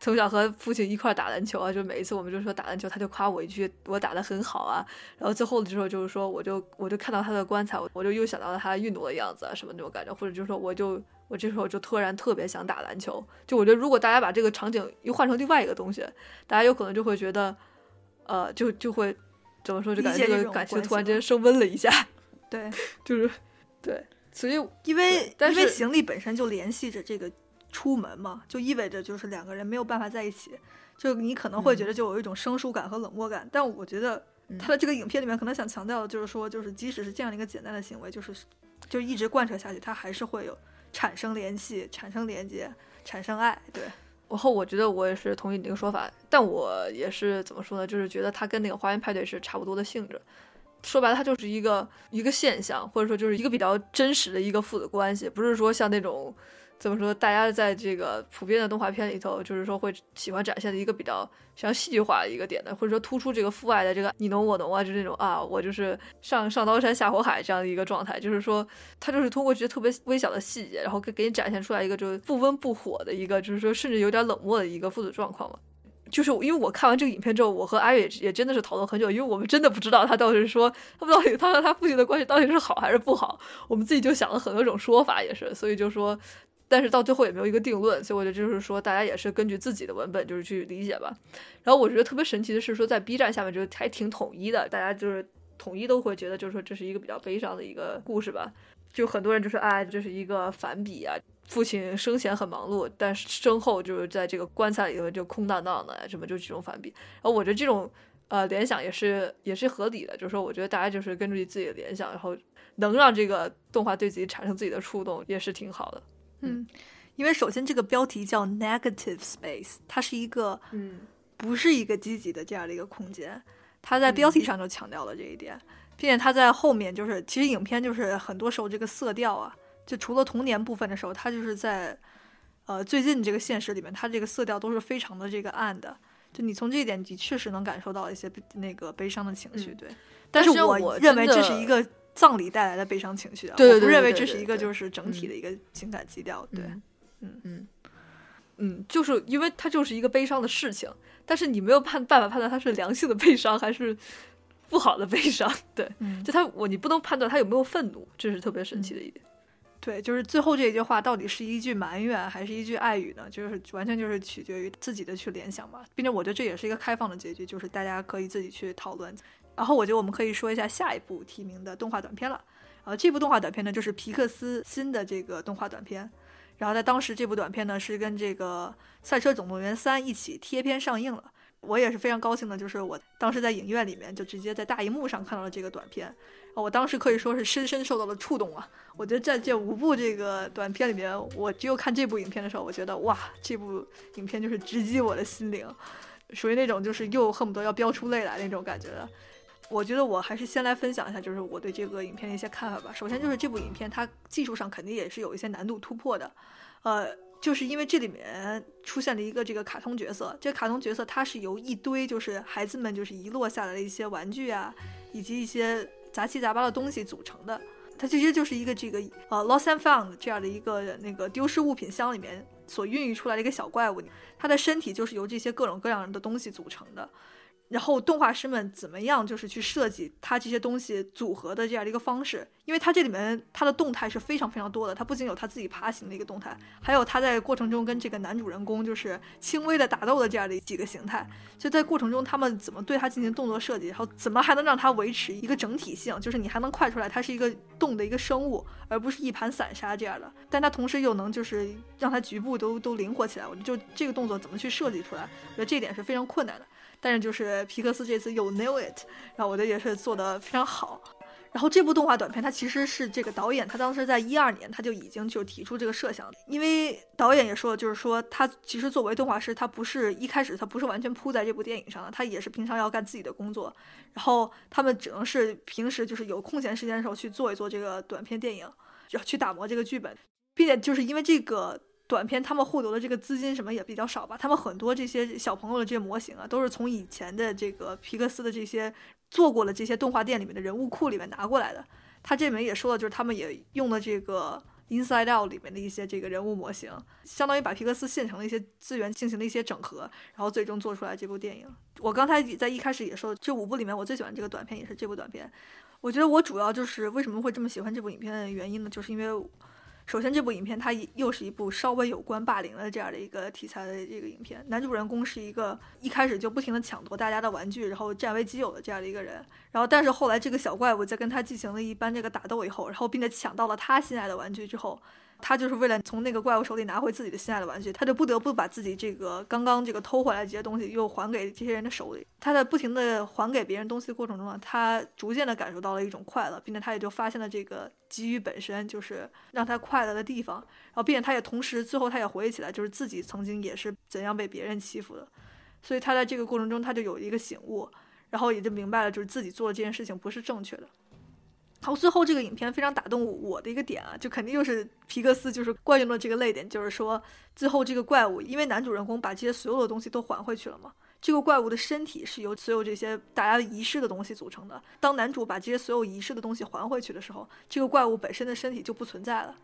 从小和父亲一块打篮球啊，就每一次我们就说打篮球，他就夸我一句我打得很好啊。然后最后的时候就是说，我就我就看到他的棺材，我就又想到了他运动的样子啊，什么那种感觉，或者就是说，我就我这时候就突然特别想打篮球。就我觉得，如果大家把这个场景又换成另外一个东西，大家有可能就会觉得，呃，就就会怎么说，就感觉这个感情突然间升温了一下。对，就是对，所以因为因为行李本身就联系着这个。出门嘛，就意味着就是两个人没有办法在一起，就你可能会觉得就有一种生疏感和冷漠感。但我觉得他的这个影片里面可能想强调的就是说，就是即使是这样的一个简单的行为，就是就一直贯彻下去，他还是会有产生联系、产生连接、产生爱。对，然后我觉得我也是同意你这个说法，但我也是怎么说呢？就是觉得他跟那个花园派对是差不多的性质。说白了，它就是一个一个现象，或者说就是一个比较真实的一个父子关系，不是说像那种。怎么说？大家在这个普遍的动画片里头，就是说会喜欢展现的一个比较像戏剧化的一个点的，或者说突出这个父爱的这个你侬我侬啊，就是那种啊，我就是上上刀山下火海这样的一个状态。就是说，他就是通过这些特别微小的细节，然后给给你展现出来一个就是不温不火的一个，就是说甚至有点冷漠的一个父子状况嘛。就是因为我看完这个影片之后，我和阿月也真的是讨论很久，因为我们真的不知道他到底是说他到底他和他父亲的关系到底是好还是不好，我们自己就想了很多种说法，也是，所以就说。但是到最后也没有一个定论，所以我觉得就是说，大家也是根据自己的文本就是去理解吧。然后我觉得特别神奇的是说，在 B 站下面就还挺统一的，大家就是统一都会觉得就是说这是一个比较悲伤的一个故事吧。就很多人就说啊，这是一个反比啊，父亲生前很忙碌，但是身后就是在这个棺材里头就空荡荡的，什么就这种反比。然后我觉得这种呃联想也是也是合理的，就是说我觉得大家就是根据自己的联想，然后能让这个动画对自己产生自己的触动，也是挺好的。嗯，因为首先这个标题叫 negative space，它是一个嗯。不是一个积极的这样的一个空间，它在标题上就强调了这一点，并且它在后面就是其实影片就是很多时候这个色调啊，就除了童年部分的时候，它就是在呃最近这个现实里面，它这个色调都是非常的这个暗的。就你从这一点，你确实能感受到一些那个悲伤的情绪，嗯。对。但是是我认为这是一个葬礼带来的悲伤情绪啊，对对对我不认为这是一个就是整体嗯的一个情感基调，对。嗯嗯嗯嗯，就是因为它就是一个悲伤的事情，但是你没有判办法判断它是良性的悲伤还是不好的悲伤。对，嗯就他我你不能判断他有没有愤怒，这是特别神奇的一点。对，就是最后这一句话到底是一句埋怨还是一句爱语呢？就是完全就是取决于自己的去联想吧，并且我觉得这也是一个开放的结局，就是大家可以自己去讨论。然后我觉得我们可以说一下下一部提名的动画短片了。呃，这部动画短片呢，就是皮克斯新的这个动画短片。然后在当时这部短片呢是跟这个《赛车总动员三》一起贴片上映了。我也是非常高兴的，就是我当时在影院里面就直接在大荧幕上看到了这个短片。我当时可以说是深深受到了触动啊！我觉得在这五部这个短片里面，我只有看这部影片的时候，我觉得哇，这部影片就是直击我的心灵，属于那种就是又恨不得要飙出泪来那种感觉的。我觉得我还是先来分享一下，就是我对这个影片的一些看法吧。首先就是这部影片它技术上肯定也是有一些难度突破的，呃，就是因为这里面出现了一个这个卡通角色，这卡通角色它是由一堆就是孩子们就是遗落下来的一些玩具啊，以及一些杂七杂八的东西组成的。它其实就是一个这个呃 lost and found 这样的一个那个丢失物品箱里面所孕育出来的一个小怪物，它的身体就是由这些各种各样的东西组成的。然后动画师们怎么样，就是去设计它这些东西组合的这样的一个方式，因为它这里面它的动态是非常非常多的，它不仅有它自己爬行的一个动态，还有它在过程中跟这个男主人公就是轻微的打斗的这样的几个形态，就在过程中他们怎么对它进行动作设计，然后怎么还能让它维持一个整体性，就是你还能快出来它是一个动的一个生物，而不是一盘散沙这样的，但它同时又能就是让它局部都都灵活起来，我就这个动作怎么去设计出来，我觉得这一点是非常困难的。但是就是皮克斯这次又 nail it，然后我觉得也是做的非常好。然后这部动画短片，它其实是这个导演，他当时在一二年他就已经就提出这个设想，因为导演也说，就是说他其实作为动画师，他不是一开始他不是完全扑在这部电影上的，他也是平常要干自己的工作，然后他们只能是平时就是有空闲时间的时候去做一做这个短片电影，要去打磨这个剧本，并且就是因为这个。短片他们获得的这个资金什么也比较少吧，他们很多这些小朋友的这些模型啊，都是从以前的这个皮克斯的这些做过了这些动画店里面的人物库里面拿过来的。他这里面也说了，就是他们也用了这个 Inside Out 里面的一些这个人物模型，相当于把皮克斯现成的一些资源进行了一些整合，然后最终做出来这部电影。我刚才在一开始也说，这五部里面我最喜欢这个短片也是这部短片。我觉得我主要就是为什么会这么喜欢这部影片的原因呢？就是因为。首先，这部影片它又是一部稍微有关霸凌的这样的一个题材的这个影片。男主人公是一个一开始就不停的抢夺大家的玩具，然后占为己有的这样的一个人。然后，但是后来这个小怪物在跟他进行了一番这个打斗以后，然后并且抢到了他心爱的玩具之后，他就是为了从那个怪物手里拿回自己的心爱的玩具，他就不得不把自己这个刚刚这个偷回来这些东西又还给这些人的手里。他在不停的还给别人东西的过程中呢，他逐渐的感受到了一种快乐，并且他也就发现了这个给予本身就是让他快乐的地方。然后，并且他也同时最后他也回忆起来，就是自己曾经也是怎样被别人欺负的。所以他在这个过程中他就有一个醒悟，然后也就明白了，就是自己做的这件事情不是正确的。好，最后这个影片非常打动我的一个点啊，就肯定又是皮克斯就是惯用的这个泪点，就是说最后这个怪物，因为男主人公把这些所有的东西都还回去了嘛，这个怪物的身体是由所有这些大家遗失的东西组成的。当男主把这些所有遗失的东西还回去的时候，这个怪物本身的身体就不存在了，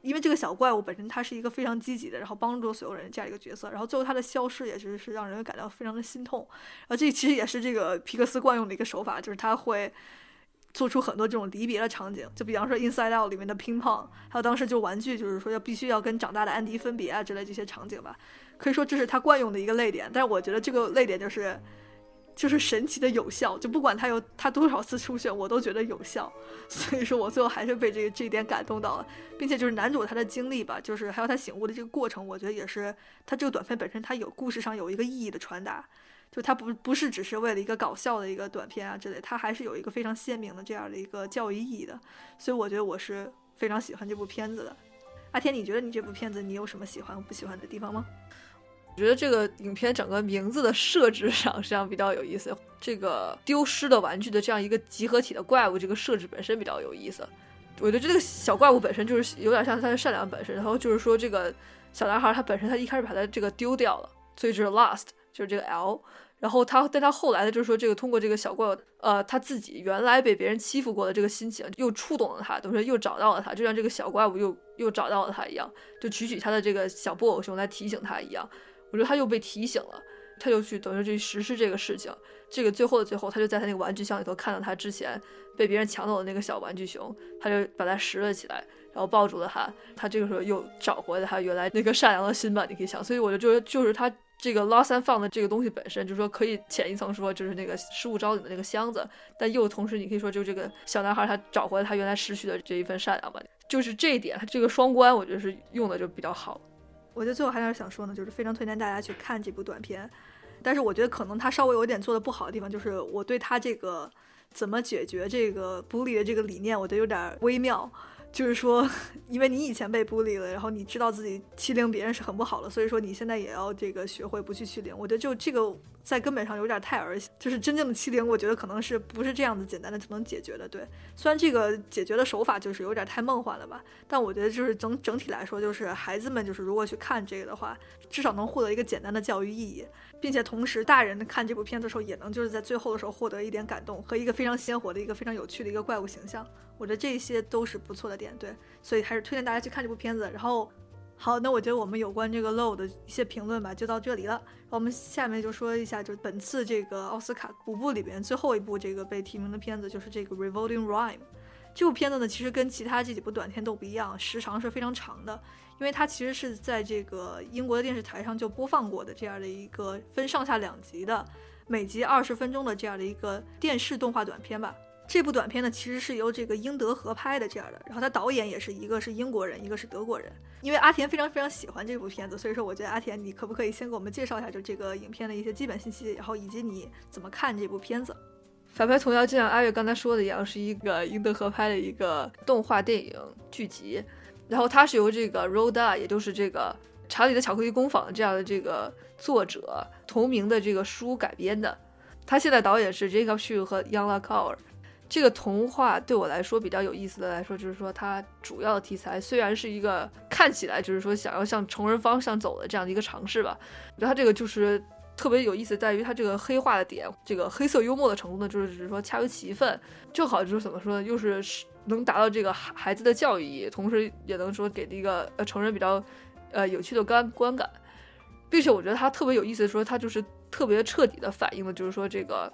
因为这个小怪物本身它是一个非常积极的，然后帮助所有人这样一个角色，然后最后它的消失也是是让人感到非常的心痛。然后这其实也是这个皮克斯惯用的一个手法，就是他会。做出很多这种离别的场景，就比方说《Inside Out》里面的乒乓，还有当时就玩具，就是说要必须要跟长大的安迪分别啊之类这些场景吧，可以说这是他惯用的一个泪点。但是我觉得这个泪点就是，就是神奇的有效，就不管他有他多少次出现，我都觉得有效。所以说我最后还是被这个这一点感动到了，并且就是男主他的经历吧，就是还有他醒悟的这个过程，我觉得也是他这个短片本身他有故事上有一个意义的传达，就他不不是只是为了一个搞笑的一个短片啊之类，他还是有一个非常鲜明的这样的一个教育意义的。所以我觉得我是非常喜欢这部片子的。阿天，你觉得你这部片子你有什么喜欢不喜欢的地方吗？我觉得这个影片整个名字的设置上实际上比较有意思。这个丢失的玩具的这样一个集合体的怪物，这个设置本身比较有意思。我觉得这个小怪物本身就是有点像他的善良本身。然后就是说这个小男孩他本身他一开始把他这个丢掉了，所以就是 lost，就是这个 L。然后他但他后来的就是说这个通过这个小怪物，呃，他自己原来被别人欺负过的这个心情又触动了他，等于说又找到了他，就像这个小怪物又又找到了他一样，就举起他的这个小布偶熊来提醒他一样。我觉得他又被提醒了，他就去等于去实施这个事情。这个最后的最后，他就在他那个玩具箱里头看到他之前被别人抢走的那个小玩具熊，他就把它拾了起来，然后抱住了他。他这个时候又找回了他原来那个善良的心吧，你可以想。所以我就觉得，就是他这个 lost and found 的这个东西本身，就是说可以浅一层说，就是那个失物招领的那个箱子，但又同时你可以说，就这个小男孩他找回了他原来失去的这一份善良吧。就是这一点，他这个双关，我觉得是用的就比较好。我觉得最后还是想说呢，就是非常推荐大家去看这部短片，但是我觉得可能他稍微有点做的不好的地方，就是我对他这个怎么解决这个 bully 的这个理念，我觉得有点微妙。就是说，因为你以前被孤立了，然后你知道自己欺凌别人是很不好的，所以说你现在也要这个学会不去欺凌。我觉得就这个在根本上有点太儿戏，就是真正的欺凌，我觉得可能是不是这样子简单的就能解决的。对，虽然这个解决的手法就是有点太梦幻了吧，但我觉得就是整整体来说，就是孩子们就是如果去看这个的话，至少能获得一个简单的教育意义。并且同时，大人看这部片子的时候，也能就是在最后的时候获得一点感动和一个非常鲜活的一个非常有趣的一个怪物形象。我觉得这些都是不错的点，对，所以还是推荐大家去看这部片子。然后，好，那我觉得我们有关这个 low 的一些评论吧，就到这里了。我们下面就说一下，就本次这个奥斯卡五部里边最后一部这个被提名的片子，就是这个 Revolting Rhyme。这部片子呢，其实跟其他这几部短片都不一样，时长是非常长的。因为它其实是在这个英国的电视台上就播放过的这样的一个分上下两集的，每集二十分钟的这样的一个电视动画短片吧。这部短片呢，其实是由这个英德合拍的这样的，然后他导演也是一个是英国人，一个是德国人。因为阿田非常非常喜欢这部片子，所以说我觉得阿田，你可不可以先给我们介绍一下就这个影片的一些基本信息，然后以及你怎么看这部片子？反派童谣就像阿月刚才说的一样，是一个英德合拍的一个动画电影剧集。然后它是由这个 Roda，也就是这个《查理的巧克力工坊》这样的这个作者同名的这个书改编的。他现在导演是 Jacob Shu 和 Young La c o u r 这个童话对我来说比较有意思的来说，就是说它主要的题材虽然是一个看起来就是说想要向成人方向走的这样的一个尝试吧，我觉得它这个就是特别有意思，在于它这个黑化的点，这个黑色幽默的程度呢，就是只是说恰如其分，正好就是怎么说呢，又是。能达到这个孩孩子的教育意义，同时也能说给一个呃成人比较呃有趣的观观感，并且我觉得他特别有意思的说，他就是特别彻底的反映了，就是说这个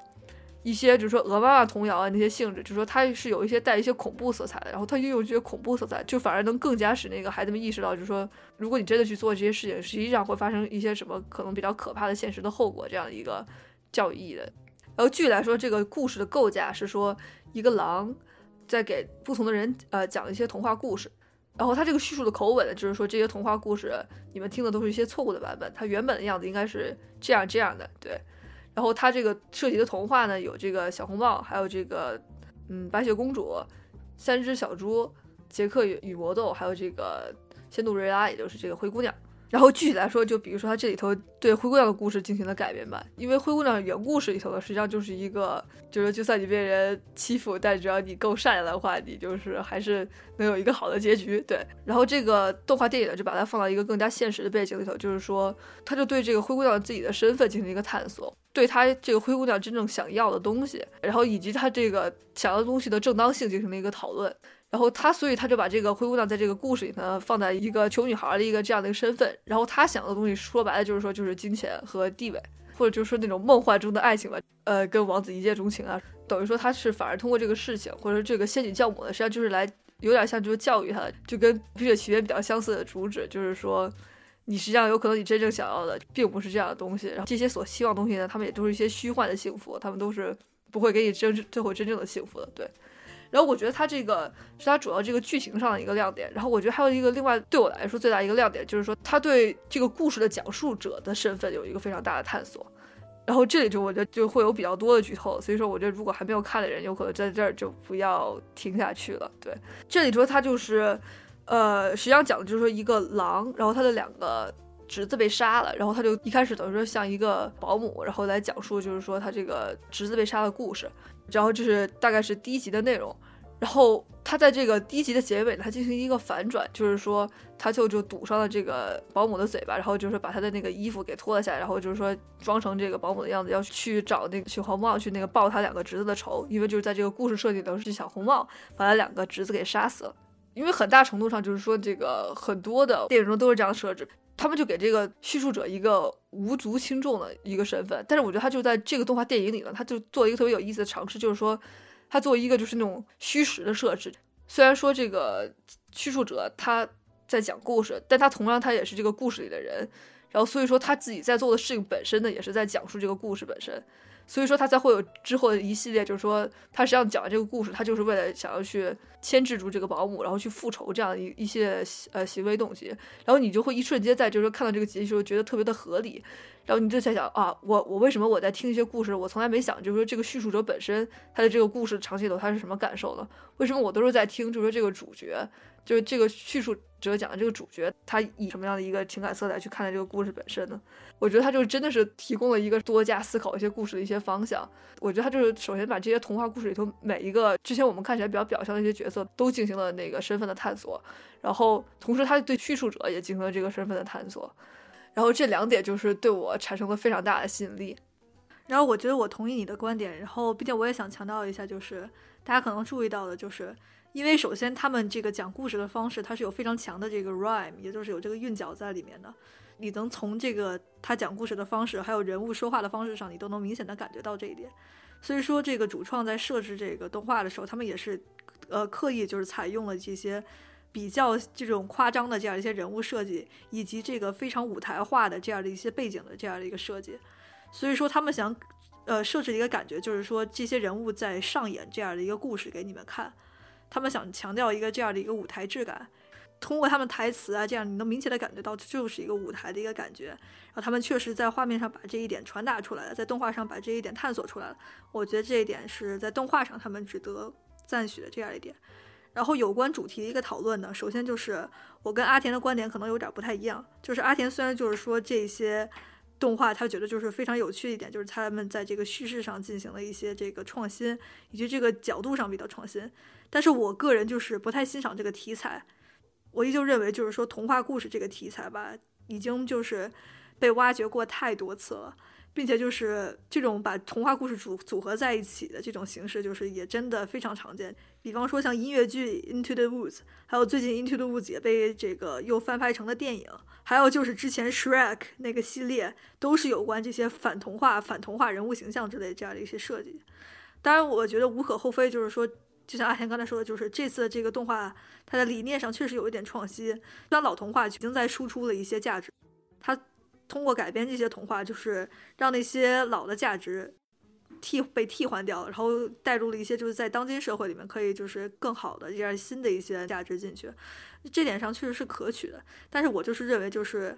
一些就是说鹅妈妈童谣啊那些性质，就是说它是有一些带一些恐怖色彩的，然后它又有这些恐怖色彩，就反而能更加使那个孩子们意识到，就是说如果你真的去做这些事情，实际上会发生一些什么可能比较可怕的现实的后果，这样的一个教育意义的。然后具体来说，这个故事的构架是说一个狼。在给不同的人呃讲一些童话故事，然后他这个叙述的口吻呢，就是说这些童话故事你们听的都是一些错误的版本，它原本的样子应该是这样这样的，对。然后他这个涉及的童话呢，有这个小红帽，还有这个嗯白雪公主、三只小猪、杰克与魔豆，还有这个仙杜瑞拉，也就是这个灰姑娘。然后具体来说，就比如说它这里头对灰姑娘的故事进行了改编吧，因为灰姑娘原故事里头呢，实际上就是一个，就是就算你被人欺负，但只要你够善良的话，你就是还是能有一个好的结局。对，然后这个动画电影呢，就把它放到一个更加现实的背景里头，就是说，他就对这个灰姑娘自己的身份进行一个探索，对他这个灰姑娘真正想要的东西，然后以及他这个想要的东西的正当性进行了一个讨论。然后他，所以他就把这个灰姑娘在这个故事里呢，放在一个穷女孩的一个这样的一个身份。然后他想要的东西，说白了就是说，就是金钱和地位，或者就是说那种梦幻中的爱情吧。呃，跟王子一见钟情啊，等于说他是反而通过这个事情，或者这个仙女教母呢，实际上就是来有点像就是教育他，就跟《冰雪奇缘》比较相似的主旨，就是说你实际上有可能你真正想要的并不是这样的东西，然后这些所希望的东西呢，他们也都是一些虚幻的幸福，他们都是不会给你真最后真正的幸福的，对。然后我觉得它这个是它主要这个剧情上的一个亮点，然后我觉得还有一个另外对我来说最大一个亮点就是说，它对这个故事的讲述者的身份有一个非常大的探索。然后这里就我觉得就会有比较多的剧透，所以说我觉得如果还没有看的人，有可能在这儿就不要听下去了。对，这里说它就是，呃，实际上讲的就是说一个狼，然后他的两个侄子被杀了，然后他就一开始等于说像一个保姆，然后来讲述就是说他这个侄子被杀的故事。然后这是大概是第一集的内容，然后他在这个第一集的结尾，他进行一个反转，就是说他就就堵上了这个保姆的嘴巴，然后就是把他的那个衣服给脱了下来，然后就是说装成这个保姆的样子，要去找那个去红帽去那个报他两个侄子的仇，因为就是在这个故事设定当中，是小红帽把他两个侄子给杀死了，因为很大程度上就是说这个很多的电影中都是这样设置。他们就给这个叙述者一个无足轻重的一个身份，但是我觉得他就在这个动画电影里呢，他就做了一个特别有意思的尝试，就是说他做一个就是那种虚实的设置。虽然说这个叙述者他在讲故事，但他同样他也是这个故事里的人，然后所以说他自己在做的事情本身呢，也是在讲述这个故事本身。所以说他才会有之后的一系列，就是说他实际上讲完这个故事，他就是为了想要去牵制住这个保姆，然后去复仇这样一一些呃行为动机，然后你就会一瞬间在就是说看到这个结局时候觉得特别的合理，然后你就在想啊，我我为什么我在听一些故事，我从来没想就是说这个叙述者本身他的这个故事长期里头他是什么感受呢？为什么我都是在听就是说这个主角？就是这个叙述者讲的这个主角，他以什么样的一个情感色彩去看待这个故事本身呢？我觉得他就真的是提供了一个多加思考一些故事的一些方向。我觉得他就是首先把这些童话故事里头每一个之前我们看起来比较表象的一些角色都进行了那个身份的探索，然后同时他对叙述者也进行了这个身份的探索，然后这两点就是对我产生了非常大的吸引力。然后我觉得我同意你的观点，然后并且我也想强调一下，就是大家可能注意到的就是。因为首先，他们这个讲故事的方式，它是有非常强的这个 rhyme，也就是有这个韵脚在里面的。你能从这个他讲故事的方式，还有人物说话的方式上，你都能明显的感觉到这一点。所以说，这个主创在设置这个动画的时候，他们也是，呃，刻意就是采用了这些比较这种夸张的这样一些人物设计，以及这个非常舞台化的这样的一些背景的这样的一个设计。所以说，他们想，呃，设置一个感觉，就是说这些人物在上演这样的一个故事给你们看。他们想强调一个这样的一个舞台质感，通过他们台词啊，这样你能明显的感觉到就是一个舞台的一个感觉。然后他们确实在画面上把这一点传达出来了，在动画上把这一点探索出来了。我觉得这一点是在动画上他们值得赞许的这样一点。然后有关主题的一个讨论呢，首先就是我跟阿田的观点可能有点不太一样，就是阿田虽然就是说这些动画他觉得就是非常有趣一点，就是他们在这个叙事上进行了一些这个创新，以及这个角度上比较创新。但是我个人就是不太欣赏这个题材，我依旧认为就是说童话故事这个题材吧，已经就是被挖掘过太多次了，并且就是这种把童话故事组组合在一起的这种形式，就是也真的非常常见。比方说像音乐剧《Into the Woods》，还有最近《Into the Woods》也被这个又翻拍成了电影，还有就是之前《Shrek》那个系列，都是有关这些反童话、反童话人物形象之类这样的一些设计。当然，我觉得无可厚非，就是说。就像阿田刚才说的，就是这次这个动画，它的理念上确实有一点创新。像老童话已经在输出了一些价值，它通过改编这些童话，就是让那些老的价值替被替换掉，然后带入了一些就是在当今社会里面可以就是更好的这样新的一些价值进去。这点上确实是可取的，但是我就是认为就是。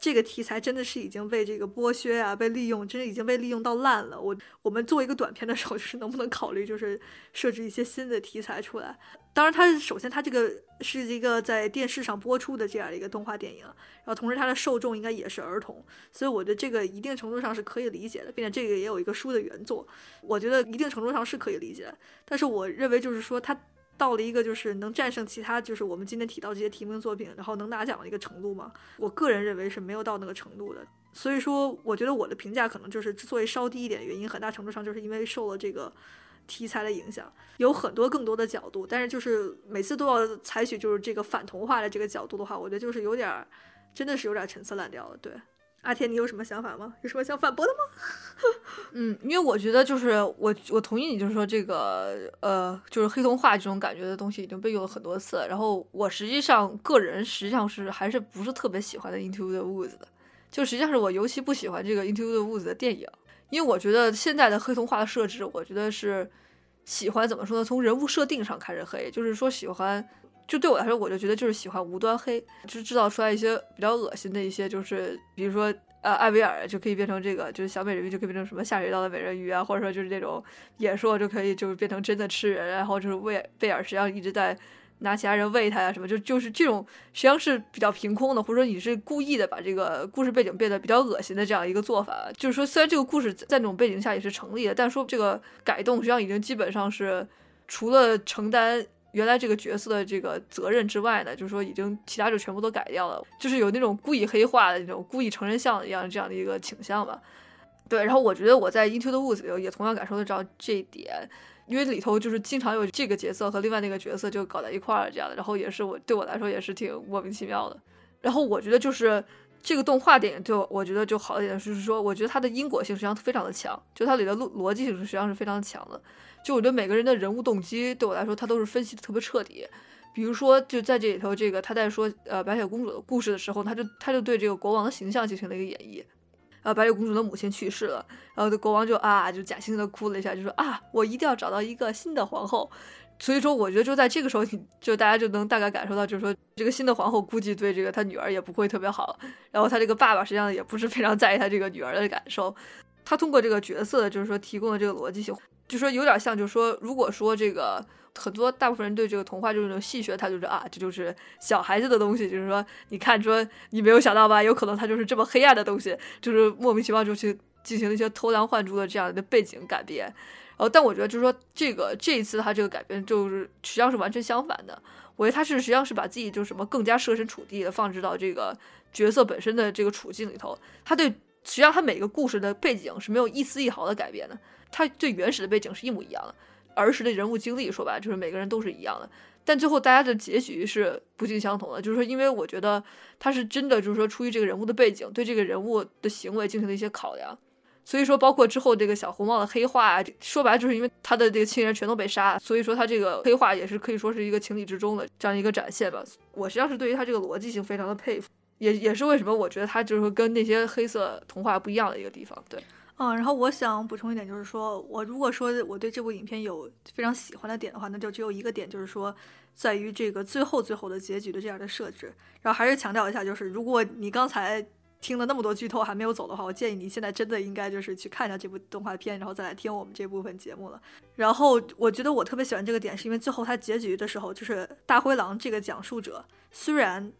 这个题材真的是已经被这个剥削啊，被利用，真的已经被利用到烂了。我我们做一个短片的时候，就是能不能考虑，就是设置一些新的题材出来。当然，它首先它这个是一个在电视上播出的这样一个动画电影，然后同时它的受众应该也是儿童，所以我觉得这个一定程度上是可以理解的，并且这个也有一个书的原作，我觉得一定程度上是可以理解。但是我认为就是说它。到了一个就是能战胜其他，就是我们今天提到这些提名作品，然后能拿奖的一个程度吗？我个人认为是没有到那个程度的。所以说，我觉得我的评价可能就是之所以稍低一点，原因很大程度上就是因为受了这个题材的影响，有很多更多的角度，但是就是每次都要采取就是这个反童话的这个角度的话，我觉得就是有点，真的是有点陈词滥调了。对，阿天，你有什么想法吗？有什么想反驳的吗？嗯，因为我觉得就是我我同意你，就是说这个呃，就是黑童话这种感觉的东西已经被用了很多次。然后我实际上个人实际上是还是不是特别喜欢的《Into the Woods》的，就实际上是我尤其不喜欢这个《Into the Woods》的电影，因为我觉得现在的黑童话的设置，我觉得是喜欢怎么说呢？从人物设定上开始黑，就是说喜欢，就对我来说，我就觉得就是喜欢无端黑，就是制造出来一些比较恶心的一些，就是比如说。呃，艾薇儿就可以变成这个，就是小美人鱼就可以变成什么下水道的美人鱼啊，或者说就是这种野兽就可以就是变成真的吃人，然后就是贝贝尔实际上一直在拿其他人喂他呀什么，就就是这种实际上是比较凭空的，或者说你是故意的把这个故事背景变得比较恶心的这样一个做法。就是说，虽然这个故事在那种背景下也是成立的，但说这个改动实际上已经基本上是除了承担。原来这个角色的这个责任之外呢，就是说已经其他就全部都改掉了，就是有那种故意黑化的那种故意成人像一样这样的一个倾向吧。对，然后我觉得我在《Into the Woods》里也同样感受得着这一点，因为里头就是经常有这个角色和另外那个角色就搞在一块儿这样的，然后也是我对我来说也是挺莫名其妙的。然后我觉得就是这个动画电影就我觉得就好一点，就是说我觉得它的因果性实际上非常的强，就它里的逻逻辑性实际上是非常强的。就我觉得每个人的人物动机对我来说，他都是分析的特别彻底。比如说，就在这里头，这个他在说呃白雪公主的故事的时候，他就他就对这个国王的形象进行了一个演绎。呃，白雪公主的母亲去世了，然后国王就啊就假惺惺的哭了一下，就说啊我一定要找到一个新的皇后。所以说，我觉得就在这个时候，你就大家就能大概感受到，就是说这个新的皇后估计对这个他女儿也不会特别好。然后他这个爸爸实际上也不是非常在意他这个女儿的感受。他通过这个角色，就是说提供的这个逻辑性。就说有点像，就是说，如果说这个很多大部分人对这个童话就是那种戏谑，他就是啊，这就是小孩子的东西，就是说，你看，说你没有想到吧，有可能他就是这么黑暗的东西，就是莫名其妙就去进行了一些偷梁换柱的这样的背景改编。然后，但我觉得就是说，这个这一次他这个改编就是实际上是完全相反的。我觉得他是实际上是把自己就什么更加设身处地的放置到这个角色本身的这个处境里头。他对实际上他每个故事的背景是没有一丝一毫的改变的。它最原始的背景是一模一样的，儿时的人物经历说白了就是每个人都是一样的，但最后大家的结局是不尽相同的。就是说，因为我觉得他是真的，就是说出于这个人物的背景，对这个人物的行为进行了一些考量，所以说包括之后这个小红帽的黑化，说白了就是因为他的这个亲人全都被杀，所以说他这个黑化也是可以说是一个情理之中的这样一个展现吧。我实际上是对于他这个逻辑性非常的佩服，也也是为什么我觉得它就是跟那些黑色童话不一样的一个地方。对。嗯，然后我想补充一点，就是说我如果说我对这部影片有非常喜欢的点的话，那就只有一个点，就是说在于这个最后最后的结局的这样的设置。然后还是强调一下，就是如果你刚才听了那么多剧透还没有走的话，我建议你现在真的应该就是去看一下这部动画片，然后再来听我们这部分节目了。然后我觉得我特别喜欢这个点，是因为最后它结局的时候，就是大灰狼这个讲述者，虽然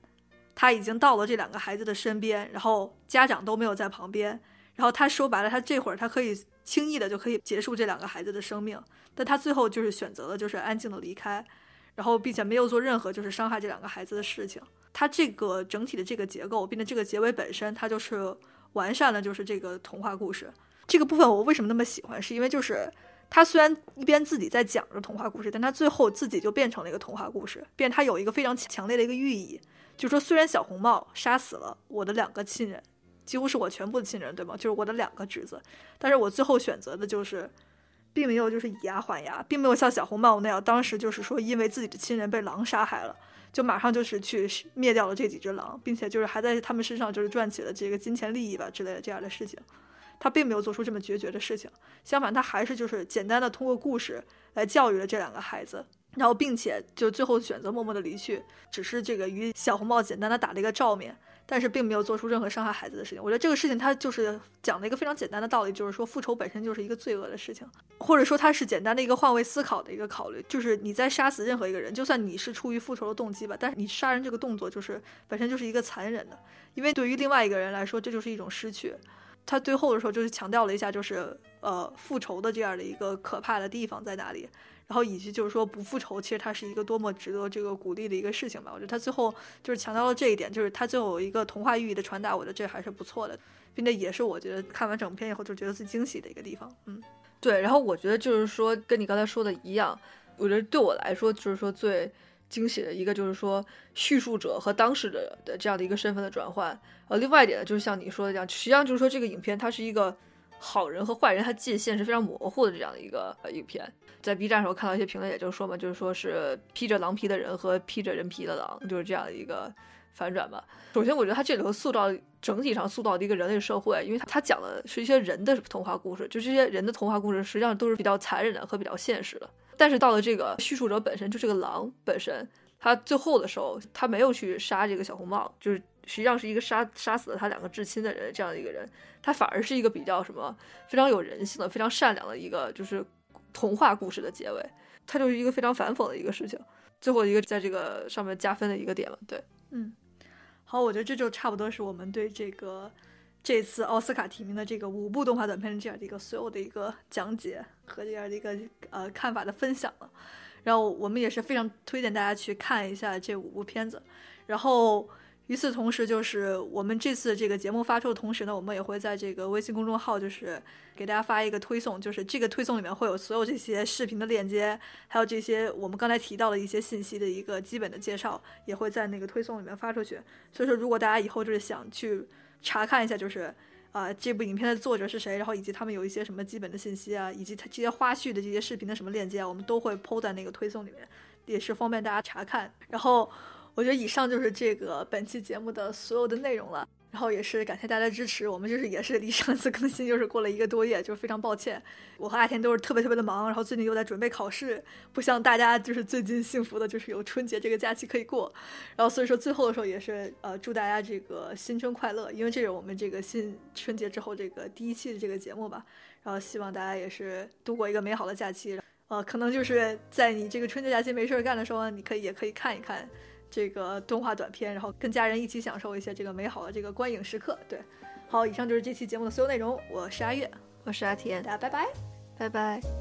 他已经到了这两个孩子的身边，然后家长都没有在旁边。然后他说白了，他这会儿他可以轻易的就可以结束这两个孩子的生命，但他最后就是选择了就是安静的离开，然后并且没有做任何就是伤害这两个孩子的事情。他这个整体的这个结构，并且这个结尾本身，它就是完善了就是这个童话故事这个部分。我为什么那么喜欢？是因为就是他虽然一边自己在讲着童话故事，但他最后自己就变成了一个童话故事，变他有一个非常强烈的一个寓意，就说虽然小红帽杀死了我的两个亲人。几乎是我全部的亲人，对吗？就是我的两个侄子，但是我最后选择的就是，并没有就是以牙还牙，并没有像小红帽那样，当时就是说因为自己的亲人被狼杀害了，就马上就是去灭掉了这几只狼，并且就是还在他们身上就是赚起了这个金钱利益吧之类的这样的事情，他并没有做出这么决绝的事情，相反他还是就是简单的通过故事来教育了这两个孩子，然后并且就最后选择默默的离去，只是这个与小红帽简单的打了一个照面。但是并没有做出任何伤害孩子的事情。我觉得这个事情它就是讲了一个非常简单的道理，就是说复仇本身就是一个罪恶的事情，或者说它是简单的一个换位思考的一个考虑，就是你在杀死任何一个人，就算你是出于复仇的动机吧，但是你杀人这个动作就是本身就是一个残忍的，因为对于另外一个人来说，这就是一种失去。他最后的时候就是强调了一下，就是呃复仇的这样的一个可怕的地方在哪里。然后以及就是说不复仇，其实它是一个多么值得这个鼓励的一个事情吧。我觉得他最后就是强调了这一点，就是他最后有一个童话寓意的传达，我觉得这还是不错的，并且也是我觉得看完整片以后就觉得最惊喜的一个地方。嗯，对。然后我觉得就是说跟你刚才说的一样，我觉得对我来说就是说最惊喜的一个就是说叙述者和当事者的这样的一个身份的转换。呃，另外一点呢，就是像你说的这样，实际上就是说这个影片它是一个好人和坏人，它界限是非常模糊的这样的一个呃影片。在 B 站时候看到一些评论，也就是说嘛，就是说是披着狼皮的人和披着人皮的狼，就是这样的一个反转吧。首先，我觉得它这里头塑造整体上塑造的一个人类社会，因为它讲的是一些人的童话故事，就这些人的童话故事实际上都是比较残忍的和比较现实的。但是到了这个叙述者本身，就这个狼本身，他最后的时候，他没有去杀这个小红帽，就是实际上是一个杀杀死了他两个至亲的人这样的一个人，他反而是一个比较什么非常有人性的、非常善良的一个就是童话故事的结尾，他就是一个非常反讽的一个事情，最后一个在这个上面加分的一个点了。对，嗯，好，我觉得这就差不多是我们对这个这次奥斯卡提名的这个五部动画短片这样的一个所有的一个讲解和这样的一个呃看法的分享了。然后我们也是非常推荐大家去看一下这五部片子。然后与此同时，就是我们这次这个节目发出的同时呢，我们也会在这个微信公众号就是给大家发一个推送，就是这个推送里面会有所有这些视频的链接，还有这些我们刚才提到的一些信息的一个基本的介绍，也会在那个推送里面发出去。所以说，如果大家以后就是想去查看一下，就是。啊，这部影片的作者是谁？然后以及他们有一些什么基本的信息啊，以及他这些花絮的这些视频的什么链接啊，我们都会抛在那个推送里面，也是方便大家查看。然后我觉得以上就是这个本期节目的所有的内容了。然后也是感谢大家的支持，我们就是也是离上次更新就是过了一个多月，就是非常抱歉。我和阿田都是特别特别的忙，然后最近又在准备考试，不像大家就是最近幸福的就是有春节这个假期可以过。然后所以说最后的时候也是呃祝大家这个新春快乐，因为这是我们这个新春节之后这个第一期的这个节目吧。然后希望大家也是度过一个美好的假期。呃，可能就是在你这个春节假期没事儿干的时候，你可以也可以看一看。这个动画短片，然后跟家人一起享受一些这个美好的这个观影时刻。对，好，以上就是这期节目的所有内容。我是阿月，我是阿田，大家拜拜，拜拜。